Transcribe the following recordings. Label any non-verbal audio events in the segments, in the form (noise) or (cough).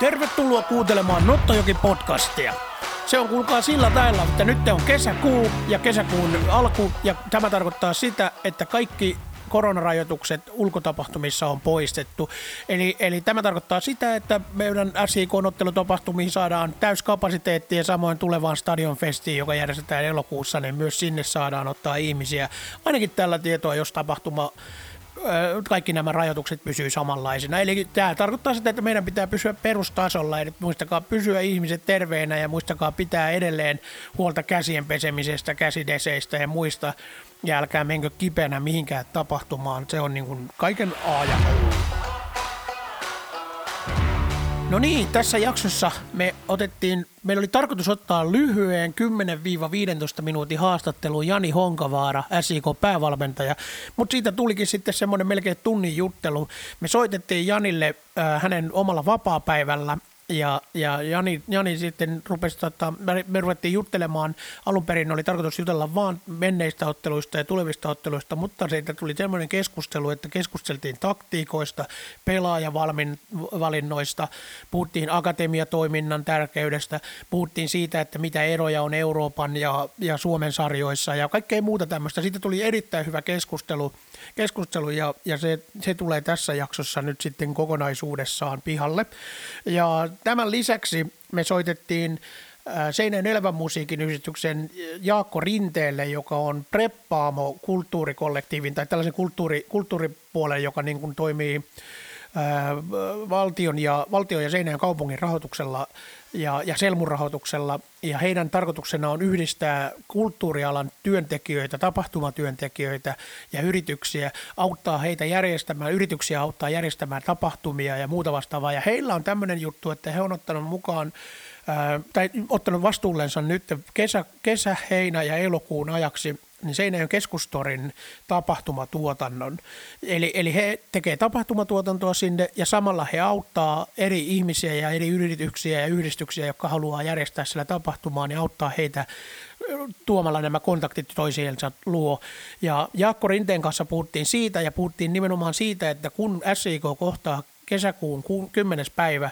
Tervetuloa kuuntelemaan Nottojoki podcastia. Se on kuulkaa sillä tavalla, että nyt on kesäkuu ja kesäkuun alku ja tämä tarkoittaa sitä, että kaikki koronarajoitukset ulkotapahtumissa on poistettu. Eli, eli tämä tarkoittaa sitä, että meidän SIK-ottelutapahtumiin saadaan täyskapasiteetti ja samoin tulevaan stadionfestiin, joka järjestetään elokuussa, niin myös sinne saadaan ottaa ihmisiä. Ainakin tällä tietoa, jos tapahtuma kaikki nämä rajoitukset pysyy samanlaisina. Eli tämä tarkoittaa sitä, että meidän pitää pysyä perustasolla, eli muistakaa pysyä ihmiset terveenä ja muistakaa pitää edelleen huolta käsien pesemisestä, käsideseistä ja muista. Ja älkää menkö kipeänä mihinkään tapahtumaan, se on niin kuin kaiken A ja O. No niin, tässä jaksossa me otettiin, meillä oli tarkoitus ottaa lyhyen 10-15 minuutin haastattelu Jani Honkavaara, SIK-päävalmentaja, mutta siitä tulikin sitten semmoinen melkein tunnin juttelu. Me soitettiin Janille äh, hänen omalla vapaapäivällä ja, ja Jani, Jani sitten rupesi, tota, me, ruvettiin juttelemaan, alun perin oli tarkoitus jutella vaan menneistä otteluista ja tulevista otteluista, mutta siitä tuli sellainen keskustelu, että keskusteltiin taktiikoista, pelaajavalinnoista, puhuttiin akatemiatoiminnan tärkeydestä, puhuttiin siitä, että mitä eroja on Euroopan ja, ja Suomen sarjoissa ja kaikkea muuta tämmöistä. Siitä tuli erittäin hyvä keskustelu, keskustelu ja, ja se, se tulee tässä jaksossa nyt sitten kokonaisuudessaan pihalle. Ja tämän lisäksi me soitettiin äh, Seinän Elävän musiikin yhdistyksen Jaakko Rinteelle, joka on Preppaamo kulttuurikollektiivin tai tällaisen kulttuuri, kulttuuripuolen, joka niin kuin toimii valtion ja, valtion ja Seinäjän kaupungin rahoituksella ja, ja Selmun rahoituksella. Ja heidän tarkoituksena on yhdistää kulttuurialan työntekijöitä, tapahtumatyöntekijöitä ja yrityksiä, auttaa heitä järjestämään, yrityksiä auttaa järjestämään tapahtumia ja muuta vastaavaa. Ja heillä on tämmöinen juttu, että he on ottanut mukaan tai ottanut vastuullensa nyt kesä, kesä, heinä ja elokuun ajaksi niin Seinäjön keskustorin tapahtumatuotannon. Eli, eli he tekee tapahtumatuotantoa sinne ja samalla he auttaa eri ihmisiä ja eri yrityksiä ja yhdistyksiä, jotka haluaa järjestää sillä tapahtumaa, niin auttaa heitä tuomalla nämä kontaktit toisiinsa luo. Ja Jaakko Rinteen kanssa puhuttiin siitä ja puhuttiin nimenomaan siitä, että kun SIK kohtaa kesäkuun 10. päivä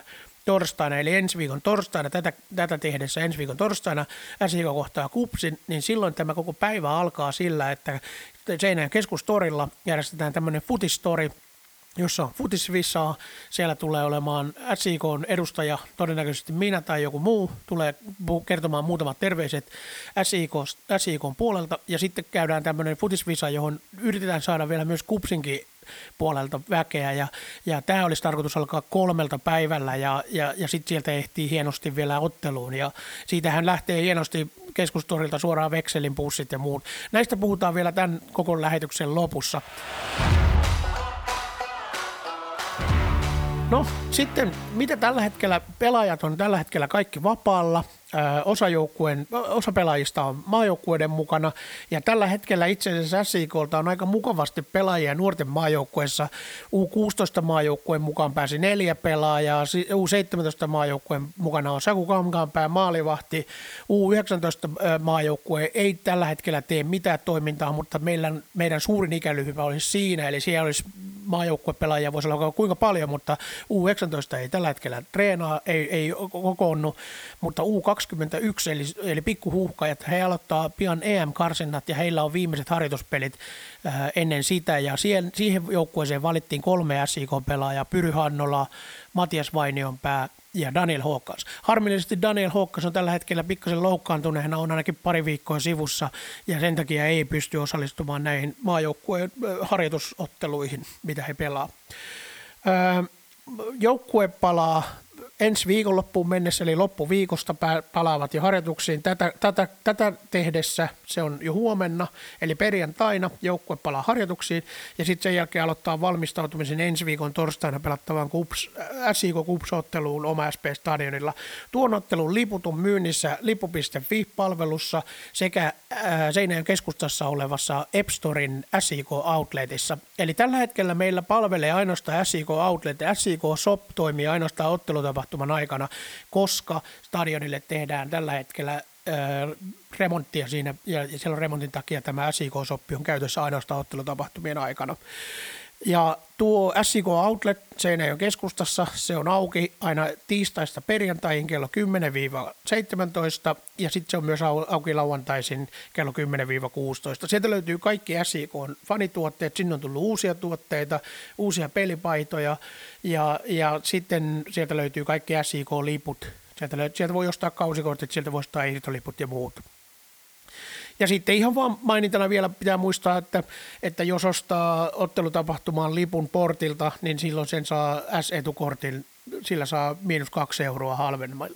torstaina, eli ensi viikon torstaina, tätä, tätä tehdessä ensi viikon torstaina SIK kohtaa kupsin, niin silloin tämä koko päivä alkaa sillä, että Seinäjän keskustorilla järjestetään tämmöinen futistori, jossa on futisvisaa. Siellä tulee olemaan SIK edustaja, todennäköisesti minä tai joku muu, tulee kertomaan muutamat terveiset SIK, SIK puolelta. Ja sitten käydään tämmöinen futisvisa, johon yritetään saada vielä myös kupsinkin puolelta väkeä ja, ja tämä olisi tarkoitus alkaa kolmelta päivällä ja, ja, ja sitten sieltä ehtii hienosti vielä otteluun ja siitähän lähtee hienosti keskustorilta suoraan vekselin pussit ja muut. Näistä puhutaan vielä tämän koko lähetyksen lopussa. No sitten, mitä tällä hetkellä, pelaajat on tällä hetkellä kaikki vapaalla – osa, joukkueen, osa pelaajista on maajoukkueiden mukana. Ja tällä hetkellä itse asiassa SIKlta on aika mukavasti pelaajia nuorten maajoukkueessa. U16 maajoukkueen mukaan pääsi neljä pelaajaa, U17 maajoukkueen mukana on Saku Kankaanpää maalivahti, U19 maajoukkue ei tällä hetkellä tee mitään toimintaa, mutta meidän, meidän suurin ikälyhmä olisi siinä, eli siellä olisi maajoukkuepelaajia voisi olla kuinka paljon, mutta U19 ei tällä hetkellä treenaa, ei, ei kokoonnu, mutta U21 eli, eli pikkuhuuhkajat, he aloittaa pian EM-karsinnat ja heillä on viimeiset harjoituspelit äh, ennen sitä ja siihen, siihen joukkueeseen valittiin kolme SIK-pelaajaa, Pyry Hannola, Matias Vainionpää ja Daniel Hawkins. Harmillisesti Daniel Hawkins on tällä hetkellä pikkasen loukkaantuneena, on ainakin pari viikkoa sivussa ja sen takia ei pysty osallistumaan näihin maajoukkueen harjoitusotteluihin, mitä he pelaa. Joukkue palaa ensi viikonloppuun mennessä, eli loppuviikosta palaavat jo harjoituksiin. Tätä, tätä, tätä tehdessä se on jo huomenna, eli perjantaina joukkue palaa harjoituksiin, ja sitten sen jälkeen aloittaa valmistautumisen ensi viikon torstaina pelattavaan SIK Kups-otteluun oma SP-stadionilla. Tuon ottelun liput on myynnissä lipu.fi-palvelussa sekä Seinäjön keskustassa olevassa Epstorin SIK Outletissa. Eli tällä hetkellä meillä palvelee ainoastaan SIK Outlet, SIK Shop toimii ainoastaan ottelutapa tapahtuman aikana, koska stadionille tehdään tällä hetkellä remonttia siinä, ja siellä remontin takia tämä SIK-soppi on käytössä ainoastaan ottelutapahtumien aikana. Ja tuo SIK Outlet Seinäjoen keskustassa, se on auki aina tiistaista perjantaihin kello 10-17 ja sitten se on myös auki lauantaisin kello 10-16. Sieltä löytyy kaikki SIK fanituotteet, sinne on tullut uusia tuotteita, uusia pelipaitoja ja, ja sitten sieltä löytyy kaikki SIK-liput. Sieltä, sieltä voi ostaa kausikortit, sieltä voi ostaa ehditoliput ja muut. Ja sitten ihan vaan mainintana vielä pitää muistaa, että, että jos ostaa ottelutapahtumaan lipun portilta, niin silloin sen saa S-etukortin sillä saa miinus kaksi euroa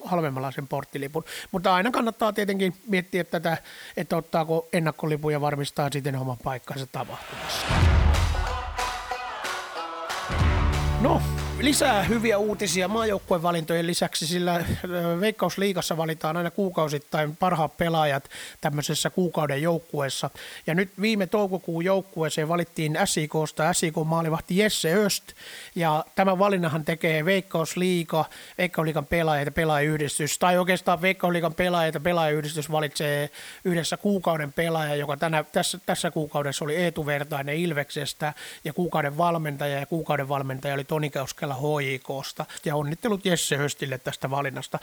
halvemmalla sen porttilipun. Mutta aina kannattaa tietenkin miettiä tätä, että ottaako ennakkolipuja varmistaa sitten oman paikkansa tapahtumassa. No, lisää hyviä uutisia maajoukkuevalintojen lisäksi, sillä Veikkausliigassa valitaan aina kuukausittain parhaat pelaajat tämmöisessä kuukauden joukkueessa. Ja nyt viime toukokuun joukkueeseen valittiin SIKsta SIK maalivahti Jesse Öst, ja tämän valinnahan tekee Veikkausliiga, Veikkausliigan pelaajat ja pelaajayhdistys, tai oikeastaan Veikkausliigan pelaajat ja pelaajayhdistys valitsee yhdessä kuukauden pelaaja, joka tänä, tässä, tässä kuukaudessa oli Eetu Vertainen Ilveksestä, ja kuukauden valmentaja, ja kuukauden valmentaja oli Toni Kauskela HJKsta. Ja onnittelut Jesse Höstille tästä valinnasta.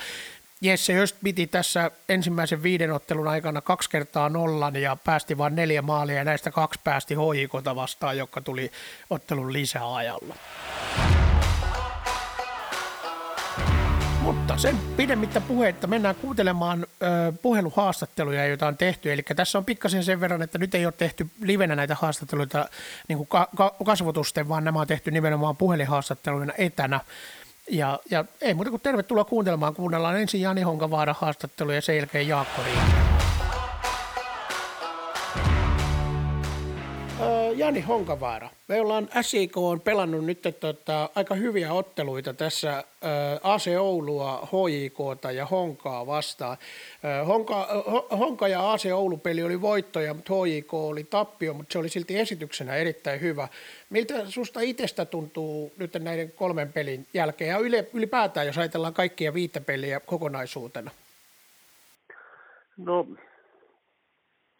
Jesse Höst piti tässä ensimmäisen viiden ottelun aikana kaksi kertaa nollan ja päästi vain neljä maalia ja näistä kaksi päästi HJKta vastaan, joka tuli ottelun lisäajalla. Mutta sen pidemmittä puhetta mennään kuuntelemaan ö, puheluhaastatteluja, joita on tehty. Eli tässä on pikkasen sen verran, että nyt ei ole tehty livenä näitä haastatteluita niin kuin ka- ka- kasvotusten, vaan nämä on tehty nimenomaan puhelinhaastatteluina etänä. Ja, ja ei muuta kuin tervetuloa kuuntelemaan. Kuunnellaan ensin Jani Honkavaaran haastattelu ja sen jälkeen Jaakko Riitta. Jani Honkavaara. Me ollaan SIK on pelannut nyt tota, aika hyviä otteluita tässä ä, AC Oulua, HJK ja Honkaa vastaan. Ä, Honka, Honka ja AC Oulu-peli oli voittoja, mutta HJK oli tappio, mutta se oli silti esityksenä erittäin hyvä. Miltä susta itsestä tuntuu nyt näiden kolmen pelin jälkeen ja ylipäätään, jos ajatellaan kaikkia viittä peliä kokonaisuutena? No,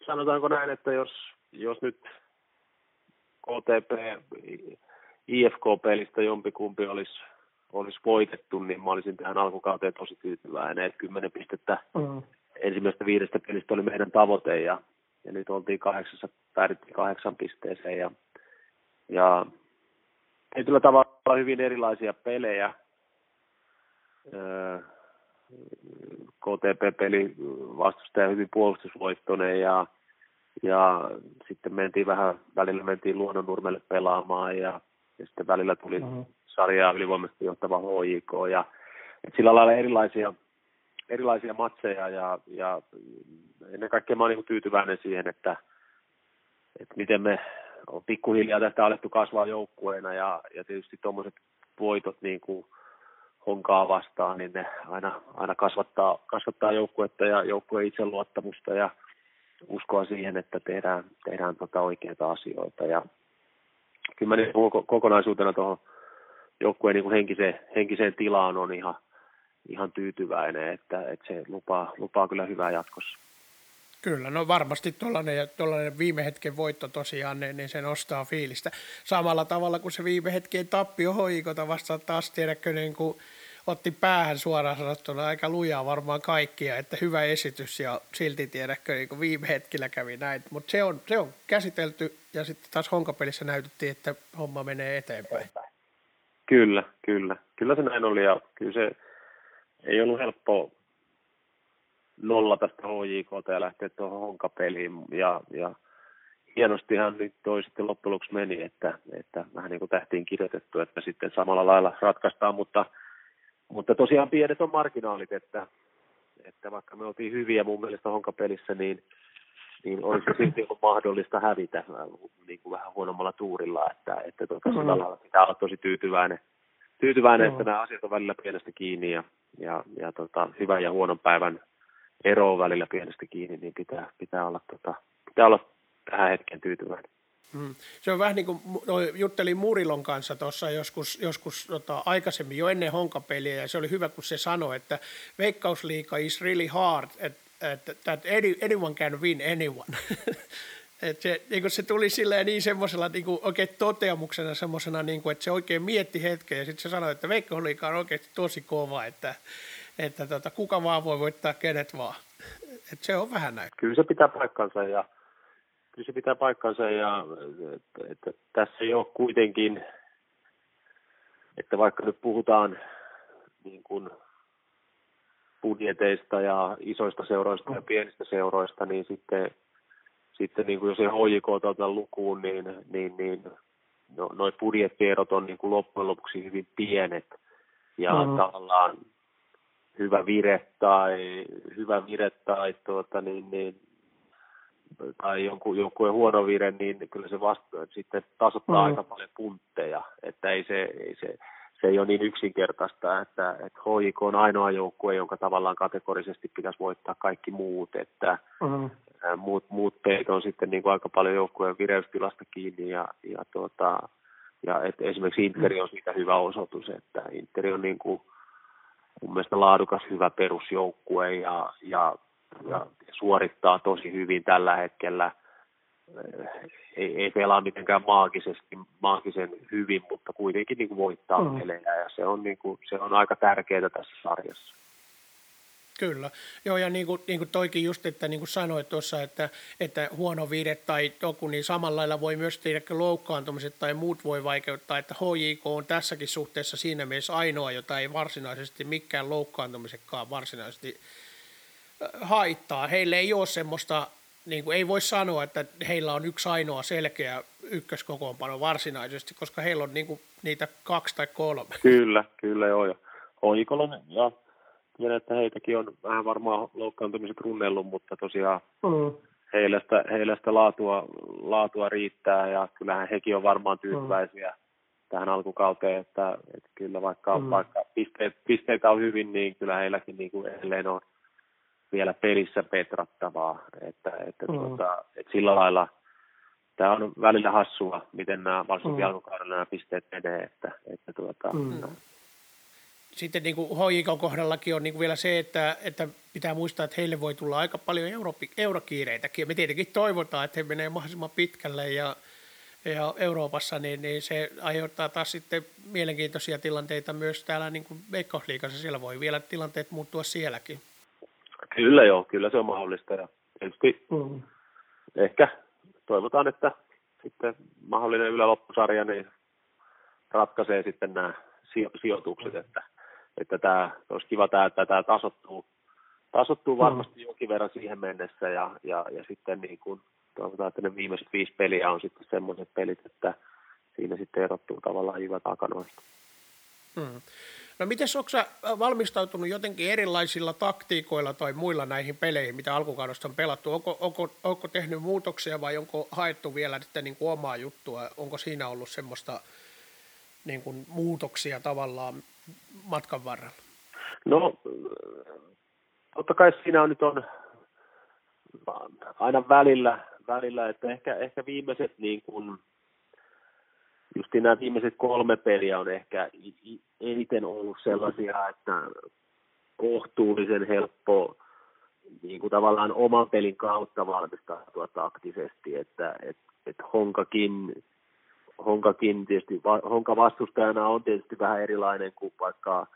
sanotaanko näin, että jos, jos nyt KTP, IFK-pelistä jompikumpi olisi, olisi voitettu, niin mä olisin tähän alkukauteen tosi tyytyväinen, että kymmenen pistettä mm. ensimmäistä viidestä pelistä oli meidän tavoite ja, ja nyt oltiin kahdeksassa, päädyttiin kahdeksan pisteeseen ja, ja tietyllä tavalla hyvin erilaisia pelejä. KTP-peli vastustaja hyvin puolustusvoittoinen ja ja sitten mentiin vähän, välillä mentiin Luonnonnurmelle pelaamaan ja, ja sitten välillä tuli mm-hmm. sarjaa ylivoimaisesti johtava HJK ja et sillä lailla erilaisia, erilaisia matseja ja, ja ennen kaikkea mä olen niin tyytyväinen siihen, että, että miten me on pikkuhiljaa tästä alettu kasvaa joukkueena ja, ja tietysti tuommoiset voitot niin kuin honkaa vastaan, niin ne aina, aina kasvattaa, kasvattaa joukkuetta ja joukkueen itseluottamusta ja uskoa siihen, että tehdään, tehdään tota oikeita asioita. Ja kyllä mä niin kokonaisuutena tuohon joukkueen niin henkiseen, henkiseen tilaan on ihan, ihan tyytyväinen, että, että se lupaa, lupaa kyllä hyvää jatkossa. Kyllä, no varmasti tuollainen, tuollainen viime hetken voitto tosiaan, niin, niin se nostaa fiilistä. Samalla tavalla kuin se viime hetken tappio hoikota vastaan taas tiedäkö niin kuin otti päähän suoraan sanottuna aika lujaa varmaan kaikkia, että hyvä esitys ja silti tiedäkö niin kuin viime hetkellä kävi näin. Mutta se on, se on käsitelty ja sitten taas Honkapelissä näytettiin, että homma menee eteenpäin. Kyllä, kyllä. Kyllä se näin oli ja kyllä se ei ollut helppo nolla tästä HJK ja lähteä tuohon Honkapeliin ja, ja hienostihan nyt toi sitten loppujen meni, että, että vähän niin kuin tähtiin kirjoitettu, että sitten samalla lailla ratkaistaan, mutta – mutta tosiaan pienet on marginaalit, että, että vaikka me oltiin hyviä mun mielestä honkapelissä, niin, niin olisi silti ollut mahdollista hävitä äh, niin kuin vähän huonommalla tuurilla, että, että tuota, mm-hmm. sillä lailla pitää olla tosi tyytyväinen, tyytyväinen mm-hmm. että nämä asiat on välillä pienestä kiinni ja, ja, ja tota, hyvän ja huonon päivän ero on välillä pienestä kiinni, niin pitää, pitää, olla, tota, pitää olla tähän hetken tyytyväinen. Mm. Se on vähän niin kuin no, juttelin Murilon kanssa tuossa joskus, joskus tota, aikaisemmin jo ennen honkapeliä ja se oli hyvä, kun se sanoi, että veikkausliika is really hard, että that anyone can win anyone. (laughs) Et se, niin se tuli silleen niin semmoisella niin oikein toteamuksena semmoisena, niin kuin, että se oikein mietti hetken ja sitten se sanoi, että Veikko Holika on oikeasti tosi kova, että, että tota, kuka vaan voi voittaa kenet vaan. Et se on vähän näin. Kyllä se pitää paikkansa ja kyllä se pitää paikkansa ja että, että tässä ei ole kuitenkin, että vaikka nyt puhutaan niin kuin budjeteista ja isoista seuroista ja pienistä seuroista, niin sitten, sitten niin kuin jos ei HJK oteta lukuun, niin, niin, niin no, noin budjettierot on niin kuin loppujen lopuksi hyvin pienet ja mm-hmm. tavallaan hyvä vire tai, hyvä vire tai, tuota, niin, niin, tai jonkun jonkun huono vire, niin kyllä se vasta sitten tasoittaa mm-hmm. aika paljon puntteja, että ei se, ei se, se ei ole niin yksinkertaista, että, että HIK on ainoa joukkue, jonka tavallaan kategorisesti pitäisi voittaa kaikki muut, että mm-hmm. muut, muut peit on sitten niin kuin aika paljon joukkueen vireystilasta kiinni ja, ja, tuota, ja et esimerkiksi Interi on siitä hyvä osoitus, että Interi on niin kuin mun mielestä laadukas hyvä perusjoukkue ja, ja, ja suorittaa tosi hyvin tällä hetkellä – ei, ei pelaa mitenkään maagisesti, maagisen hyvin, mutta kuitenkin niin kuin voittaa mm. pelejä ja se on, niin kuin, se on aika tärkeää tässä sarjassa. Kyllä. Joo, ja niin kuin, niin kuin toikin just, että niin kuin sanoit tuossa, että, että huono viide tai joku, niin samalla lailla voi myös tehdä loukkaantumiset tai muut voi vaikeuttaa, että HJK on tässäkin suhteessa siinä mielessä ainoa, jota ei varsinaisesti mikään loukkaantumisetkaan varsinaisesti haittaa. Heille ei ole semmoista niin kuin ei voi sanoa, että heillä on yksi ainoa selkeä ykköskokoonpano varsinaisesti, koska heillä on niin kuin niitä kaksi tai kolme. Kyllä, kyllä joo. Ja Oikolla ja tiedän, että heitäkin on vähän varmaan loukkaantumiset runnellut, mutta tosiaan mm. heillä, sitä, heillä sitä laatua, laatua riittää ja kyllähän hekin on varmaan mm. tyytyväisiä mm. tähän alkukauteen, että, että kyllä vaikka, mm. vaikka pisteet, pisteitä on hyvin, niin kyllä heilläkin niin kuin edelleen on pelissä petrattavaa, että, että, mm. tuota, että sillä lailla tämä on välillä hassua, miten nämä varsinkin mm. alkukaudella nämä pisteet menee, että, että tuota, mm. no. Sitten niin kuin kohdallakin on niin kuin vielä se, että, että pitää muistaa, että heille voi tulla aika paljon euro, eurokiireitäkin. Me tietenkin toivotaan, että he menee mahdollisimman pitkälle ja, ja Euroopassa, niin, niin se aiheuttaa taas sitten mielenkiintoisia tilanteita myös täällä niin kuin Veikkausliigassa. Siellä voi vielä tilanteet muuttua sielläkin. Kyllä joo, kyllä se on mahdollista ja tietysti mm. ehkä toivotaan, että sitten mahdollinen yläloppusarja niin ratkaisee sitten nämä sijoitukset, että, että tämä, olisi kiva tämä, että tämä tasottuu, tasottuu mm. varmasti jonkin verran siihen mennessä ja, ja, ja sitten niin kuin toivotaan, että ne viimeiset viisi peliä on sitten semmoiset pelit, että siinä sitten erottuu tavallaan hyvä takanoista. Mm. No miten onko valmistautunut jotenkin erilaisilla taktiikoilla tai muilla näihin peleihin, mitä alkukaudesta on pelattu? Onko, onko, onko tehnyt muutoksia vai onko haettu vielä sitten niin kuin omaa juttua? Onko siinä ollut semmoista niin kuin muutoksia tavallaan matkan varrella? No, totta kai siinä on nyt on aina välillä, välillä että ehkä, ehkä viimeiset niin kuin, just nämä viimeiset kolme peliä on ehkä eniten ollut sellaisia, että kohtuullisen helppo niin kuin tavallaan oman pelin kautta valmistautua taktisesti, että et, et Honkakin, Honkakin tietysti, Honka vastustajana on tietysti vähän erilainen kuin vaikka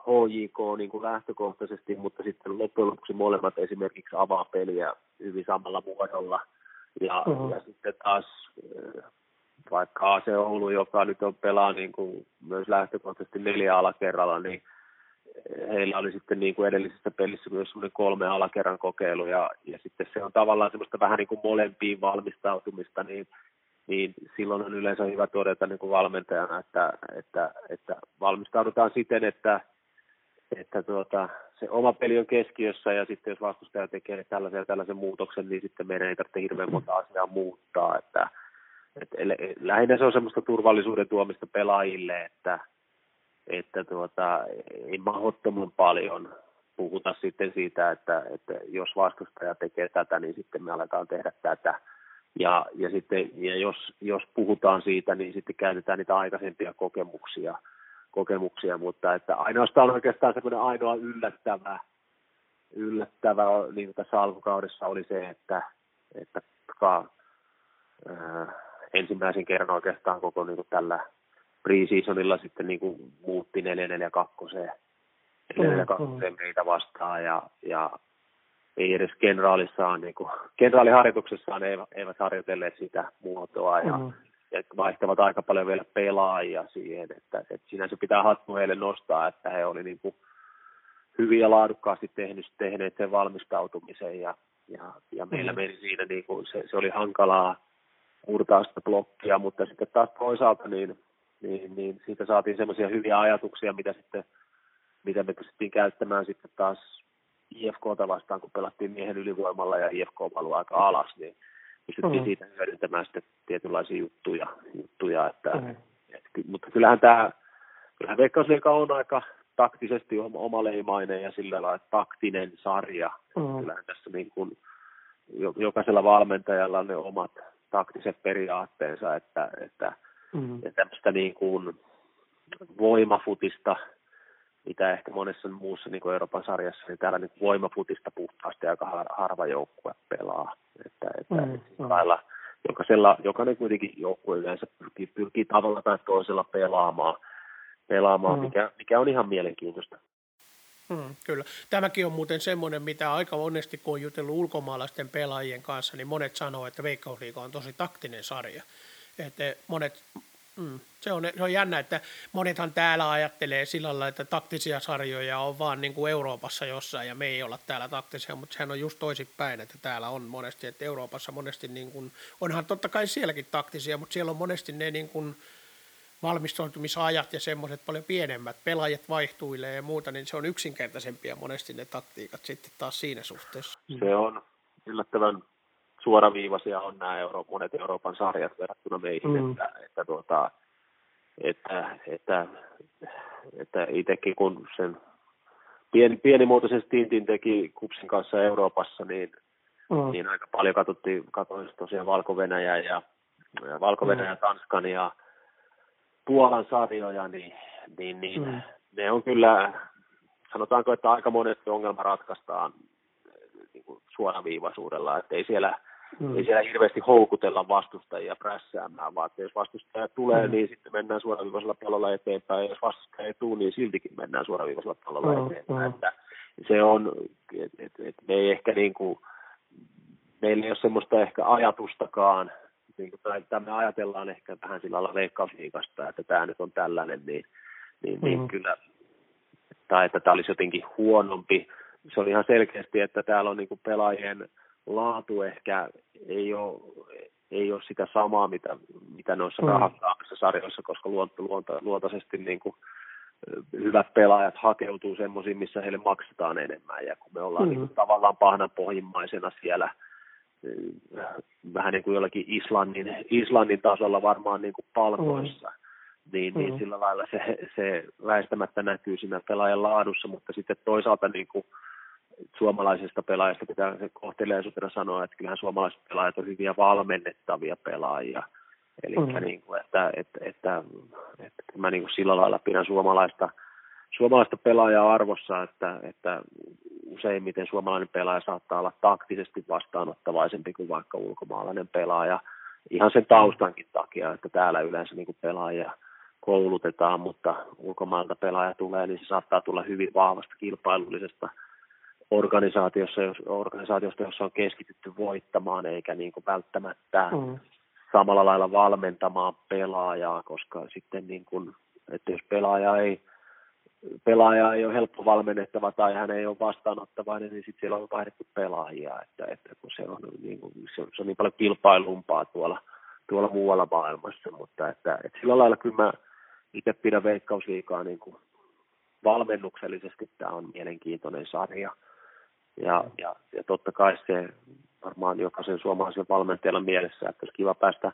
HJK niin kuin lähtökohtaisesti, mutta sitten loppujen lopuksi molemmat esimerkiksi avaa peliä hyvin samalla muodolla. Ja, uh-huh. ja sitten taas vaikka AC Oulu, joka nyt on pelaa niin kuin myös lähtökohtaisesti neljä alakerralla, niin heillä oli sitten niin kuin edellisessä pelissä myös kolme alakerran kokeilu, ja, ja sitten se on tavallaan semmoista vähän niin kuin molempiin valmistautumista, niin, niin silloin on yleensä hyvä todeta niin kuin valmentajana, että, että, että valmistaudutaan siten, että, että tuota, se oma peli on keskiössä, ja sitten jos vastustaja tekee tällaisen tällaisen muutoksen, niin sitten meidän ei tarvitse hirveän monta asiaa muuttaa, että, et, lähinnä se on semmoista turvallisuuden tuomista pelaajille, että, että tuota, ei mahdottoman paljon puhuta sitten siitä, että, että jos vastustaja tekee tätä, niin sitten me aletaan tehdä tätä. Ja, ja, sitten, ja jos, jos puhutaan siitä, niin sitten käytetään niitä aikaisempia kokemuksia, kokemuksia mutta että ainoastaan oikeastaan semmoinen ainoa yllättävä, yllättävä niin tässä alkukaudessa oli se, että, että jotka ää, ensimmäisen kerran oikeastaan koko niin kuin tällä preseasonilla sitten niin kuin muutti 442 442 mm, meitä vastaan ja, ja ei edes kenraalissaan, niin kuin, kenraaliharjoituksessaan eivät, eivät harjoitelleet sitä muotoa ja, mm. ja vaihtavat aika paljon vielä pelaajia siihen, että, että sinänsä pitää hattu heille nostaa, että he oli niin kuin hyvin ja laadukkaasti tehnyt, tehneet sen valmistautumisen ja, ja, ja meillä mm. meni siinä niin kuin, se, se oli hankalaa murtaa sitä blokkia, mutta sitten taas toisaalta niin, niin, niin siitä saatiin semmoisia hyviä ajatuksia, mitä sitten mitä me pystyttiin käyttämään sitten taas IFKta vastaan, kun pelattiin miehen ylivoimalla ja IFK valui aika alas, niin pystyttiin mm. siitä hyödyntämään sitten tietynlaisia juttuja, juttuja että, mm. et, mutta kyllähän tämä, kyllähän Veikkausliiga on aika taktisesti omaleimainen ja sillä lailla taktinen sarja. Mm. Kyllähän tässä niin kuin, jokaisella valmentajalla on ne omat taktiset periaatteensa, että, että, mm. että tämmöistä niin kuin voimafutista – mitä ehkä monessa muussa niin kuin Euroopan sarjassa, niin täällä niin voimaputista puhtaasti aika harva joukkue pelaa. Että, että mm, mm. Lailla, jokaisella, jokainen kuitenkin joukkue yleensä pyrkii, pyrkii tavalla tai toisella pelaamaan, pelaamaan mm. mikä, mikä on ihan mielenkiintoista. Mm, kyllä. Tämäkin on muuten semmoinen, mitä aika monesti kun on jutellut ulkomaalaisten pelaajien kanssa, niin monet sanoo, että Veikkausliiga on tosi taktinen sarja. Että monet Mm. Se, on, se on jännä, että monethan täällä ajattelee sillä lailla, että taktisia sarjoja on vaan niin kuin Euroopassa jossain ja me ei olla täällä taktisia, mutta sehän on just toisinpäin, että täällä on monesti, että Euroopassa monesti niin kuin, onhan totta kai sielläkin taktisia, mutta siellä on monesti ne niin kuin valmistautumisajat ja semmoiset paljon pienemmät, pelaajat vaihtuilee ja muuta, niin se on yksinkertaisempia monesti ne taktiikat sitten taas siinä suhteessa. Se on yllättävän suoraviivaisia on nämä Euro, monet Euroopan sarjat verrattuna meihin, mm. että, että, tuota, että, että, että itsekin kun sen pieni, pienimuotoisen stintin teki Kupsin kanssa Euroopassa, niin, mm. niin aika paljon katsottiin, katsoin tosiaan Valko-Venäjä ja, ja Valko-Venäjä, mm. Tanskan ja Puolan sarjoja, niin, niin, niin mm. ne on kyllä, sanotaanko, että aika monesti ongelma ratkaistaan niin kuin suoraviivaisuudella, että ei siellä Mm. Ei siellä hirveästi houkutella vastustajia prässäämään, vaan että jos vastustaja tulee, mm. niin sitten mennään suoraviivaisella pallolla eteenpäin, ja jos vastustaja ei tule, niin siltikin mennään suoraviivaisella pallolla mm. eteenpäin. Mm. Että se on, että et, et me ei ehkä niin kuin, meillä ei ole semmoista ehkä ajatustakaan, niin kuin, tai me ajatellaan ehkä vähän sillä lailla veikkausliikasta, että tämä nyt on tällainen, niin, niin, niin mm. kyllä, tai että tämä olisi jotenkin huonompi. Se oli ihan selkeästi, että täällä on niin kuin pelaajien laatu ehkä ei ole, ei ole sitä samaa, mitä, mitä noissa mm. rahakkaammissa sarjoissa, koska luonto, luonto, luontaisesti niin kuin, hyvät pelaajat hakeutuu semmoisiin, missä heille maksetaan enemmän. Ja kun me ollaan mm. niin kuin, tavallaan pahnan pohjimmaisena siellä, vähän niin kuin jollakin Islannin, Islannin tasolla varmaan niin kuin palkoissa, mm. niin, niin mm. sillä lailla se, se väistämättä näkyy siinä pelaajan laadussa, mutta sitten toisaalta niin kuin, suomalaisista pelaajista pitää se kohteleisuutena sanoa, että kyllähän suomalaiset pelaajat on hyviä valmennettavia pelaajia. Eli mm. niin kuin, että, että, että, että, että mä niin kuin sillä lailla pidän suomalaista, suomalaista pelaajaa arvossa, että, että useimmiten suomalainen pelaaja saattaa olla taktisesti vastaanottavaisempi kuin vaikka ulkomaalainen pelaaja. Ihan sen taustankin takia, että täällä yleensä niin pelaajia koulutetaan, mutta ulkomailta pelaaja tulee, niin se saattaa tulla hyvin vahvasta kilpailullisesta – organisaatiossa, jos, organisaatiosta, jossa on keskitytty voittamaan, eikä niin kuin välttämättä mm. samalla lailla valmentamaan pelaajaa, koska sitten niin kuin, että jos pelaaja ei, pelaaja ei ole helppo valmennettava tai hän ei ole vastaanottavainen, niin sitten siellä on vaihdettu pelaajia, että, että kun se on, niin kuin, se, on, se on niin paljon kilpailumpaa tuolla, tuolla muualla maailmassa, mutta että, että sillä lailla kyllä mä itse pidän veikkausliikaa niin kuin valmennuksellisesti tämä on mielenkiintoinen sarja. Ja, ja, ja totta kai se varmaan jokaisen suomalaisen valmentajalla mielessä, että olisi kiva päästä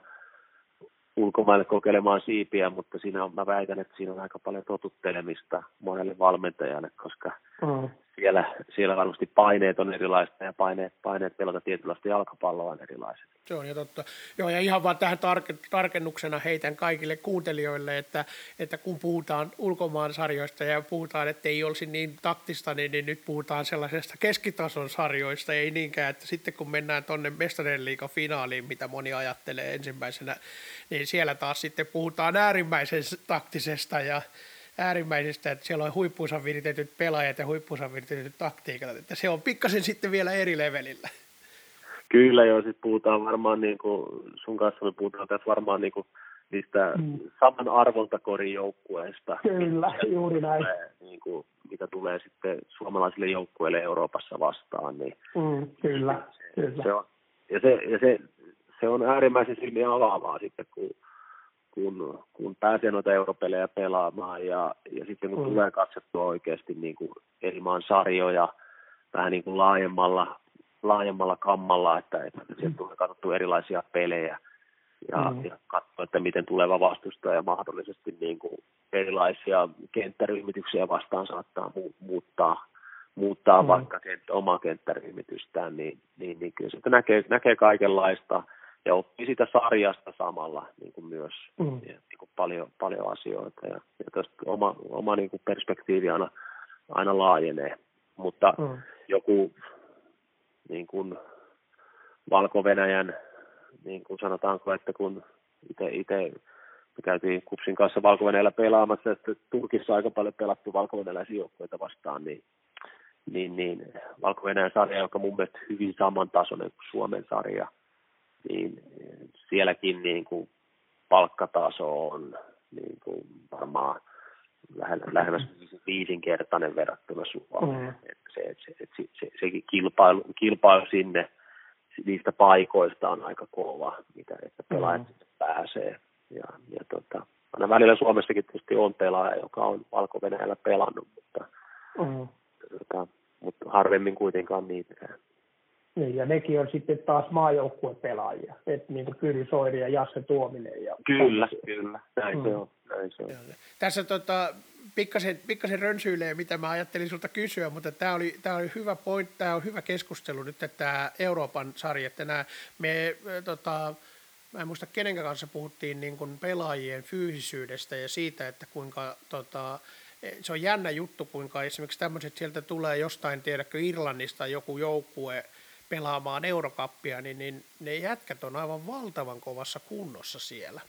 ulkomaille kokeilemaan siipiä, mutta siinä on, mä väitän, että siinä on aika paljon totuttelemista monelle valmentajalle, koska mm. Siellä, siellä varmasti paineet on erilaista ja paineet, paineet pelata tietynlaista jalkapalloa on erilaiset. Se on jo totta. Joo, ja ihan vaan tähän tarke- tarkennuksena heitän kaikille kuuntelijoille, että, että kun puhutaan ulkomaan sarjoista ja puhutaan, että ei olisi niin taktista, niin, niin nyt puhutaan sellaisesta keskitason sarjoista, ei niinkään, että sitten kun mennään tuonne Mestarien liiga finaaliin, mitä moni ajattelee ensimmäisenä, niin siellä taas sitten puhutaan äärimmäisen taktisesta ja äärimmäisestä, että siellä on huippuunsa viritetyt pelaajat ja huippuunsa viritetyt taktiikat, että se on pikkasen sitten vielä eri levelillä. Kyllä joo, sitten puhutaan varmaan niin kuin, sun kanssa me puhutaan tässä varmaan niin kuin niistä mm. saman arvontakorin joukkueista. Kyllä, juuri näin. Tulee, niin kuin, mitä tulee sitten suomalaisille joukkueille Euroopassa vastaan. Niin mm, kyllä, se, kyllä. Se on, ja se, ja se, se on äärimmäisen silmiä avaavaa sitten, kun, kun, kun pääsee noita europelejä pelaamaan ja, ja sitten kun mm. tulee katsettua oikeasti niin kuin eri maan sarjoja vähän niin kuin laajemmalla, laajemmalla kammalla, että, että sieltä mm. tulee katsottua erilaisia pelejä ja, mm. ja katsoa, että miten tuleva vastustaja mahdollisesti niin kuin erilaisia kenttäryhmityksiä vastaan saattaa mu- muuttaa, muuttaa mm. vaikka kent- omaa kenttäryhmitystään, niin, niin, niin kyllä se näkee, näkee kaikenlaista ja oppii sitä sarjasta samalla niin kuin myös mm. ja, niin kuin paljon, paljon asioita ja, ja tästä oma, oma niin kuin perspektiivi aina, aina laajenee, mutta mm. joku niin kuin Valko-Venäjän, niin kuin sanotaanko, että kun itse me käytiin Kupsin kanssa valko pelaamassa, että Turkissa on aika paljon pelattu valko joukkoita vastaan, niin, niin, niin valko sarja, joka mun mielestä hyvin samantasoinen kuin Suomen sarja, niin sielläkin niin kuin palkkataso on niin kuin varmaan lähemmäs viisinkertainen verrattuna Suomeen. Mm. Että se, se, se, se, se kilpailu, kilpailu sinne niistä paikoista on aika kova, mitä että pelaajat mm. pääsee. Ja, ja tota, aina välillä Suomessakin tietysti on pelaaja, joka on valko pelannut, mutta, mm. tota, mutta harvemmin kuitenkaan niitäkään. Niin, ja nekin on sitten taas maajoukkuepelaajia, että niin kuin Pyri Soiri ja Jasse Tuominen. Ja kyllä, kyllä, näin mm. se on. Näin se on. Tässä tota, pikkasen, pikkasen rönsyilee, mitä mä ajattelin sulta kysyä, mutta tämä oli, tämä oli hyvä point, tämä on hyvä keskustelu nyt, että tämä Euroopan sarja, että nämä, me tota, mä en muista kenen kanssa puhuttiin niin kuin pelaajien fyysisyydestä ja siitä, että kuinka tota, se on jännä juttu, kuinka esimerkiksi tämmöiset sieltä tulee jostain, tiedäkö, Irlannista joku joukkue pelaamaan eurokappia, niin, niin ne jätkät on aivan valtavan kovassa kunnossa siellä.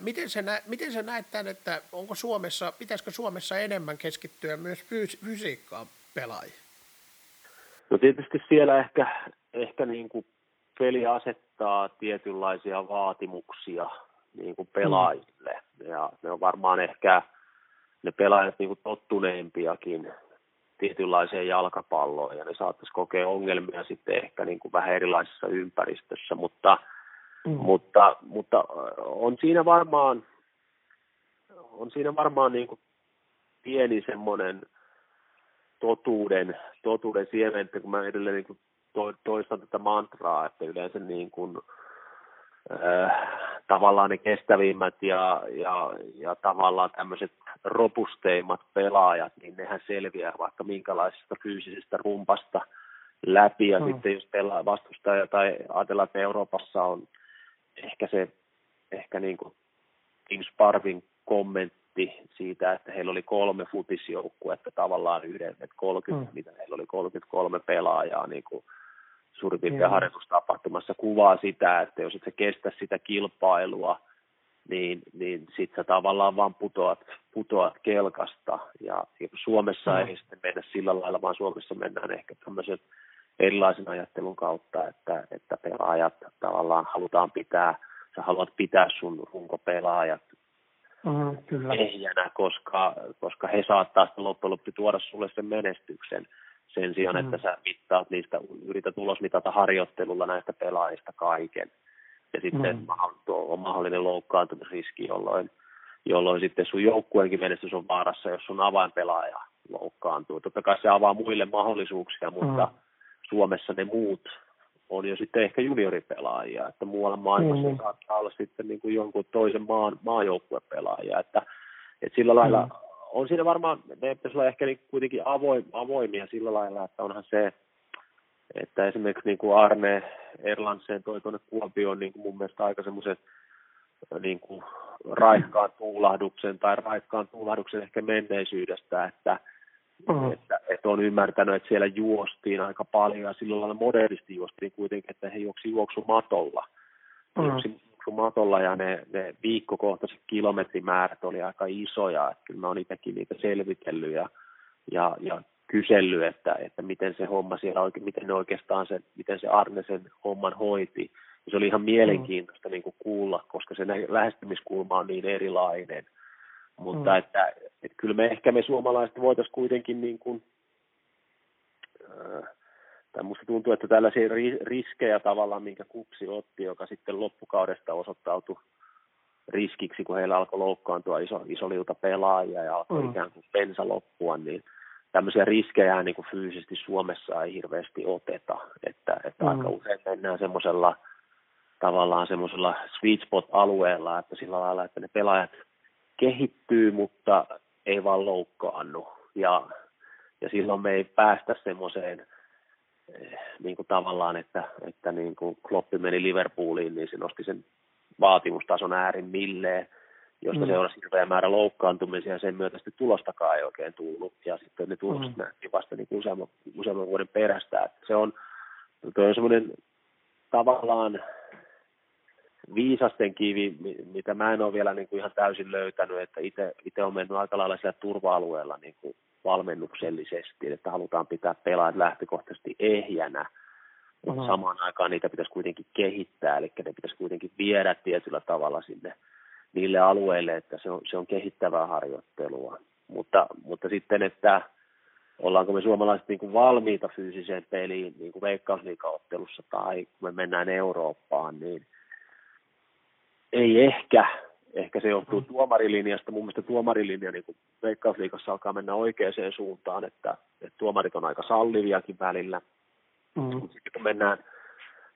Miten sä, nä, miten sä näet tämän, että onko Suomessa, pitäisikö Suomessa enemmän keskittyä myös fyys- fysiikkaan pelaajia? No tietysti siellä ehkä, ehkä niin kuin peli asettaa tietynlaisia vaatimuksia niin kuin pelaajille. Mm. Ja ne on varmaan ehkä ne pelaajat niin kuin tottuneempiakin tietynlaiseen jalkapalloon ja ne saattaisi kokea ongelmia sitten ehkä niin kuin vähän erilaisessa ympäristössä, mutta, mm. mutta, mutta on siinä varmaan, on siinä varmaan niin kuin pieni semmoinen totuuden, totuuden siementä, kun mä edelleen niin kuin toistan tätä mantraa, että yleensä niin kuin, äh, tavallaan ne kestävimmät ja, ja, ja tavallaan tämmöiset robusteimmat pelaajat, niin nehän selviää vaikka minkälaisesta fyysisestä rumpasta läpi. Ja mm. sitten jos pelaa vastustaja tai ajatellaan, että Euroopassa on ehkä se, ehkä niin kuin Tim Sparvin kommentti siitä, että heillä oli kolme futisjoukkuetta tavallaan yhden, että 30, mm. mitä heillä oli 33 pelaajaa niin kuin suurin piirtein mm. harjoitustapahtumassa kuvaa sitä, että jos et sä kestä sitä kilpailua, niin, niin sit sä tavallaan vaan putoat, putoat kelkasta. Ja, ja Suomessa mm. ei sitten mennä sillä lailla, vaan Suomessa mennään ehkä tämmöisen erilaisen ajattelun kautta, että, että pelaajat tavallaan halutaan pitää, sä haluat pitää sun runkopelaajat mm, kyllä. ehjänä, koska, koska he saattaa sitten loppujen lopuksi tuoda sulle sen menestyksen sen sijaan, mm. että sä mittaat niistä, yrität ulosmitata harjoittelulla näistä pelaajista kaiken. Ja sitten mm. on mahdollinen loukkaantumisriski, jolloin, jolloin sitten sun joukkueenkin menestys on vaarassa, jos sun avainpelaaja loukkaantuu. Totta kai se avaa muille mahdollisuuksia, mutta mm. Suomessa ne muut on jo sitten ehkä junioripelaajia, että muualla maailmassa mm. saattaa olla sitten niin kuin jonkun toisen maan maajoukkuepelaajia, että, että sillä lailla mm on siinä varmaan, ne pitäisi olla ehkä niin kuitenkin avoim, avoimia sillä lailla, että onhan se, että esimerkiksi niin kuin Arne Erlandsen toi tuonne Kuopioon niin kuin mun mielestä aika semmoisen niin kuin raikkaan tuulahduksen tai raikkaan tuulahduksen ehkä menneisyydestä, että, uh-huh. että, että, on ymmärtänyt, että siellä juostiin aika paljon ja sillä lailla modernisti juostiin kuitenkin, että he juoksi juoksumatolla. Uh-huh. Juoksi juoksumatolla ja ne, ne viikkokohtaiset kilometrimäärät oli aika isoja, että kyllä mä oon itsekin niitä selvitellyt ja, ja, ja kysellyt, että, että miten se homma siellä oikein, miten ne oikeastaan se, miten se Arne sen homman hoiti. Ja se oli ihan mielenkiintoista mm. niin kuin kuulla, koska se lähestymiskulma on niin erilainen. Mutta mm. että, että kyllä me ehkä me suomalaiset voitaisiin kuitenkin niin kuin, äh, tai musta tuntuu, että tällaisia riskejä tavallaan, minkä Kupsi otti, joka sitten loppukaudesta osoittautui riskiksi, kun heillä alkoi loukkaantua iso, iso liuta pelaajia ja alkoi mm. ikään kuin pensa loppua, niin tämmöisiä riskejä niin kuin fyysisesti Suomessa ei hirveästi oteta, että, että mm. aika usein mennään semmoisella tavallaan semmoisella sweet spot-alueella, että sillä lailla, että ne pelaajat kehittyy, mutta ei vaan loukkaannu. Ja, ja silloin me ei päästä semmoiseen niin kuin tavallaan, että, että niin kuin Kloppi meni Liverpooliin, niin se nosti sen vaatimustason äärimmilleen josta mm. seurasi hirveä määrä loukkaantumisia ja sen myötä sitten tulostakaan ei oikein tullut. Ja sitten ne tulokset mm. nähtiin vasta niin useamman, useamman vuoden perästä. Että se on, toi on semmoinen tavallaan viisasten kivi, mitä mä en ole vielä niin kuin ihan täysin löytänyt, että itse on mennyt aika lailla siellä turva-alueella niin kuin valmennuksellisesti, että halutaan pitää pelaajat lähtökohtaisesti ehjänä, mutta samaan aikaan niitä pitäisi kuitenkin kehittää, eli ne pitäisi kuitenkin viedä tietyllä tavalla sinne niille alueille, että se on, se on kehittävää harjoittelua. Mutta, mutta sitten, että ollaanko me suomalaiset niin kuin valmiita fyysiseen peliin niin kuin veikkausliikaottelussa tai kun me mennään Eurooppaan, niin ei ehkä. Ehkä se johtuu mm. tuomarilinjasta. Mun mielestä tuomarilinja niin kuin veikkausliikassa alkaa mennä oikeaan suuntaan, että, että tuomarit on aika salliviakin välillä. Mm. Sitten kun mennään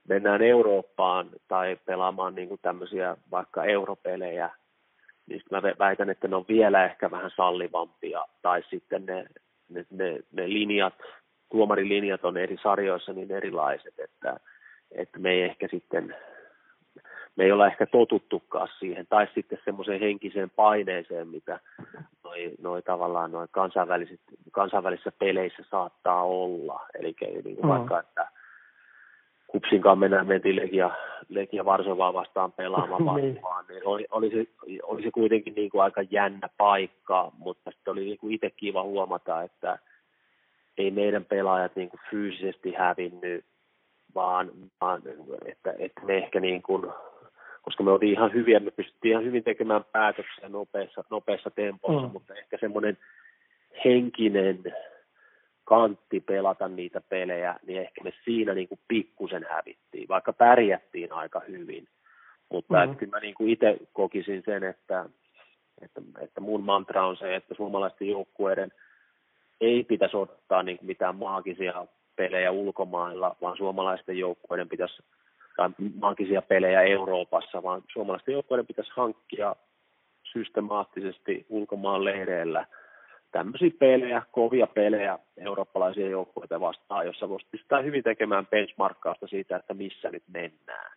mennään Eurooppaan tai pelaamaan niin kuin tämmöisiä vaikka europelejä, niin mä väitän, että ne on vielä ehkä vähän sallivampia, tai sitten ne, ne, ne, ne linjat, tuomarilinjat on eri sarjoissa niin erilaiset, että, että me ei ehkä sitten, me ei olla ehkä totuttukaan siihen, tai sitten semmoiseen henkiseen paineeseen, mitä noi, noi tavallaan noi kansainväliset, kansainvälisissä peleissä saattaa olla, eli niin mm. vaikka, että Kupsin kanssa mennään, mentiin Legia, Legia Varsovaa vastaan pelaamaan (laughs) vastaan, niin oli, oli, se, oli se kuitenkin niin kuin aika jännä paikka, mutta sitten oli niin kuin itse kiva huomata, että ei meidän pelaajat niin kuin fyysisesti hävinnyt, vaan, vaan että, että me ehkä niin kuin, koska me oltiin ihan hyviä, me pystyttiin ihan hyvin tekemään päätöksiä nopeassa, nopeassa tempossa, mm. mutta ehkä semmoinen henkinen kantti pelata niitä pelejä, niin ehkä me siinä niin kuin pikkusen hävittiin, vaikka pärjättiin aika hyvin. Mutta mm-hmm. että kyllä mä niin kuin itse kokisin sen, että, että, että mun mantra on se, että suomalaisten joukkueiden ei pitäisi ottaa niin kuin mitään maagisia pelejä ulkomailla, vaan suomalaisten joukkueiden pitäisi, tai maagisia pelejä Euroopassa, vaan suomalaisten joukkueiden pitäisi hankkia systemaattisesti ulkomaan leireillä – tämmöisiä pelejä, kovia pelejä eurooppalaisia joukkueita vastaan, jossa voisi pistää hyvin tekemään benchmarkkausta siitä, että missä nyt mennään.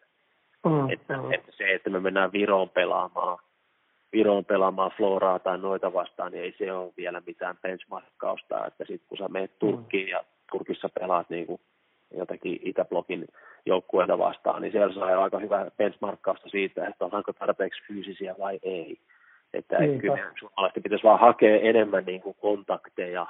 Mm, että, mm. että se, että me mennään Viroon pelaamaan, Viroon pelaamaan Floraa tai noita vastaan, niin ei se ole vielä mitään benchmarkkausta, että sitten kun sä menet mm. Turkkiin mm. ja Turkissa pelaat niin kuin jotakin Itäblokin joukkueita vastaan, niin siellä saa aika hyvä benchmarkkausta siitä, että onko tarpeeksi fyysisiä vai ei. Että Niinpä. kyllä suomalaisten pitäisi vaan hakea enemmän niin kuin kontakteja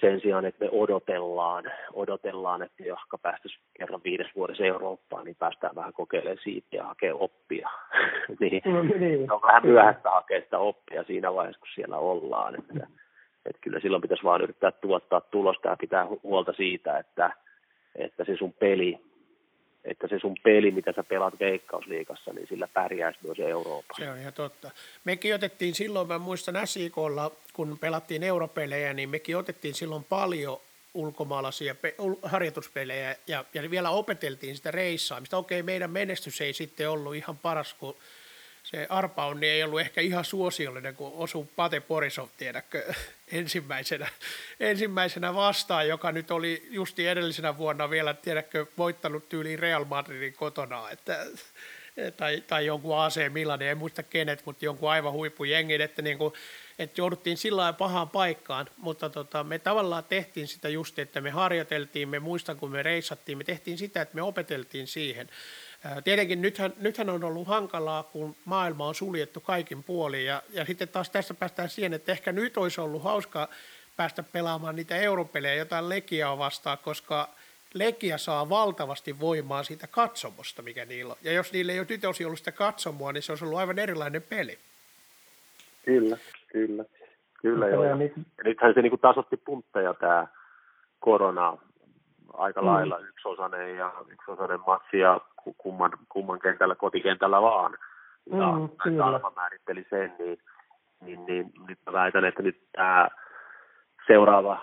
sen sijaan, että me odotellaan, odotellaan että johka päästäisiin kerran viides vuodessa Eurooppaan, niin päästään vähän kokeilemaan siitä ja hakea oppia. (laughs) niin, no, niin. on vähän myöhäistä hakea sitä oppia siinä vaiheessa, kun siellä ollaan. Että, että kyllä silloin pitäisi vaan yrittää tuottaa tulosta ja pitää huolta siitä, että, että se sun peli että se sun peli, mitä sä pelaat Veikkausliigassa, niin sillä pärjäisi myös Euroopassa. Se on ihan totta. Mekin otettiin silloin, mä muistan SIKlla, kun pelattiin europelejä, niin mekin otettiin silloin paljon ulkomaalaisia pe- harjoituspelejä ja, ja vielä opeteltiin sitä reissaamista. Okei, meidän menestys ei sitten ollut ihan paras, kun se arpaonni ei ollut ehkä ihan suosiollinen, kun osui Pate Porisov, tiedäkö, ensimmäisenä, ensimmäisenä vastaan, joka nyt oli justi edellisenä vuonna vielä, tiedäkö, voittanut tyyliin Real Madridin kotona, että, tai, tai jonkun AC Milanin, en muista kenet, mutta jonkun aivan huippujengin, että niin kuin, että jouduttiin sillä pahaan paikkaan, mutta tota, me tavallaan tehtiin sitä just, että me harjoiteltiin, me muistan kun me reissattiin, me tehtiin sitä, että me opeteltiin siihen. Tietenkin nythän, nythän on ollut hankalaa, kun maailma on suljettu kaikin puolin ja, ja sitten taas tässä päästään siihen, että ehkä nyt olisi ollut hauska päästä pelaamaan niitä europelejä jotain Legiaa vastaan, koska Legia saa valtavasti voimaa siitä katsomosta, mikä niillä on. Ja jos niillä ei ole nyt olisi ollut sitä katsomoa, niin se olisi ollut aivan erilainen peli. Kyllä, kyllä. Kyllä joo. Ja nythän se niin kuin tasotti puntteja tämä korona aika mm. lailla yksiosainen ja yksiosainen matsi ja kumman, kumman kentällä, kotikentällä vaan. Ja mm, Alfa määritteli sen, niin, niin, niin nyt mä väitän, että nyt tämä seuraava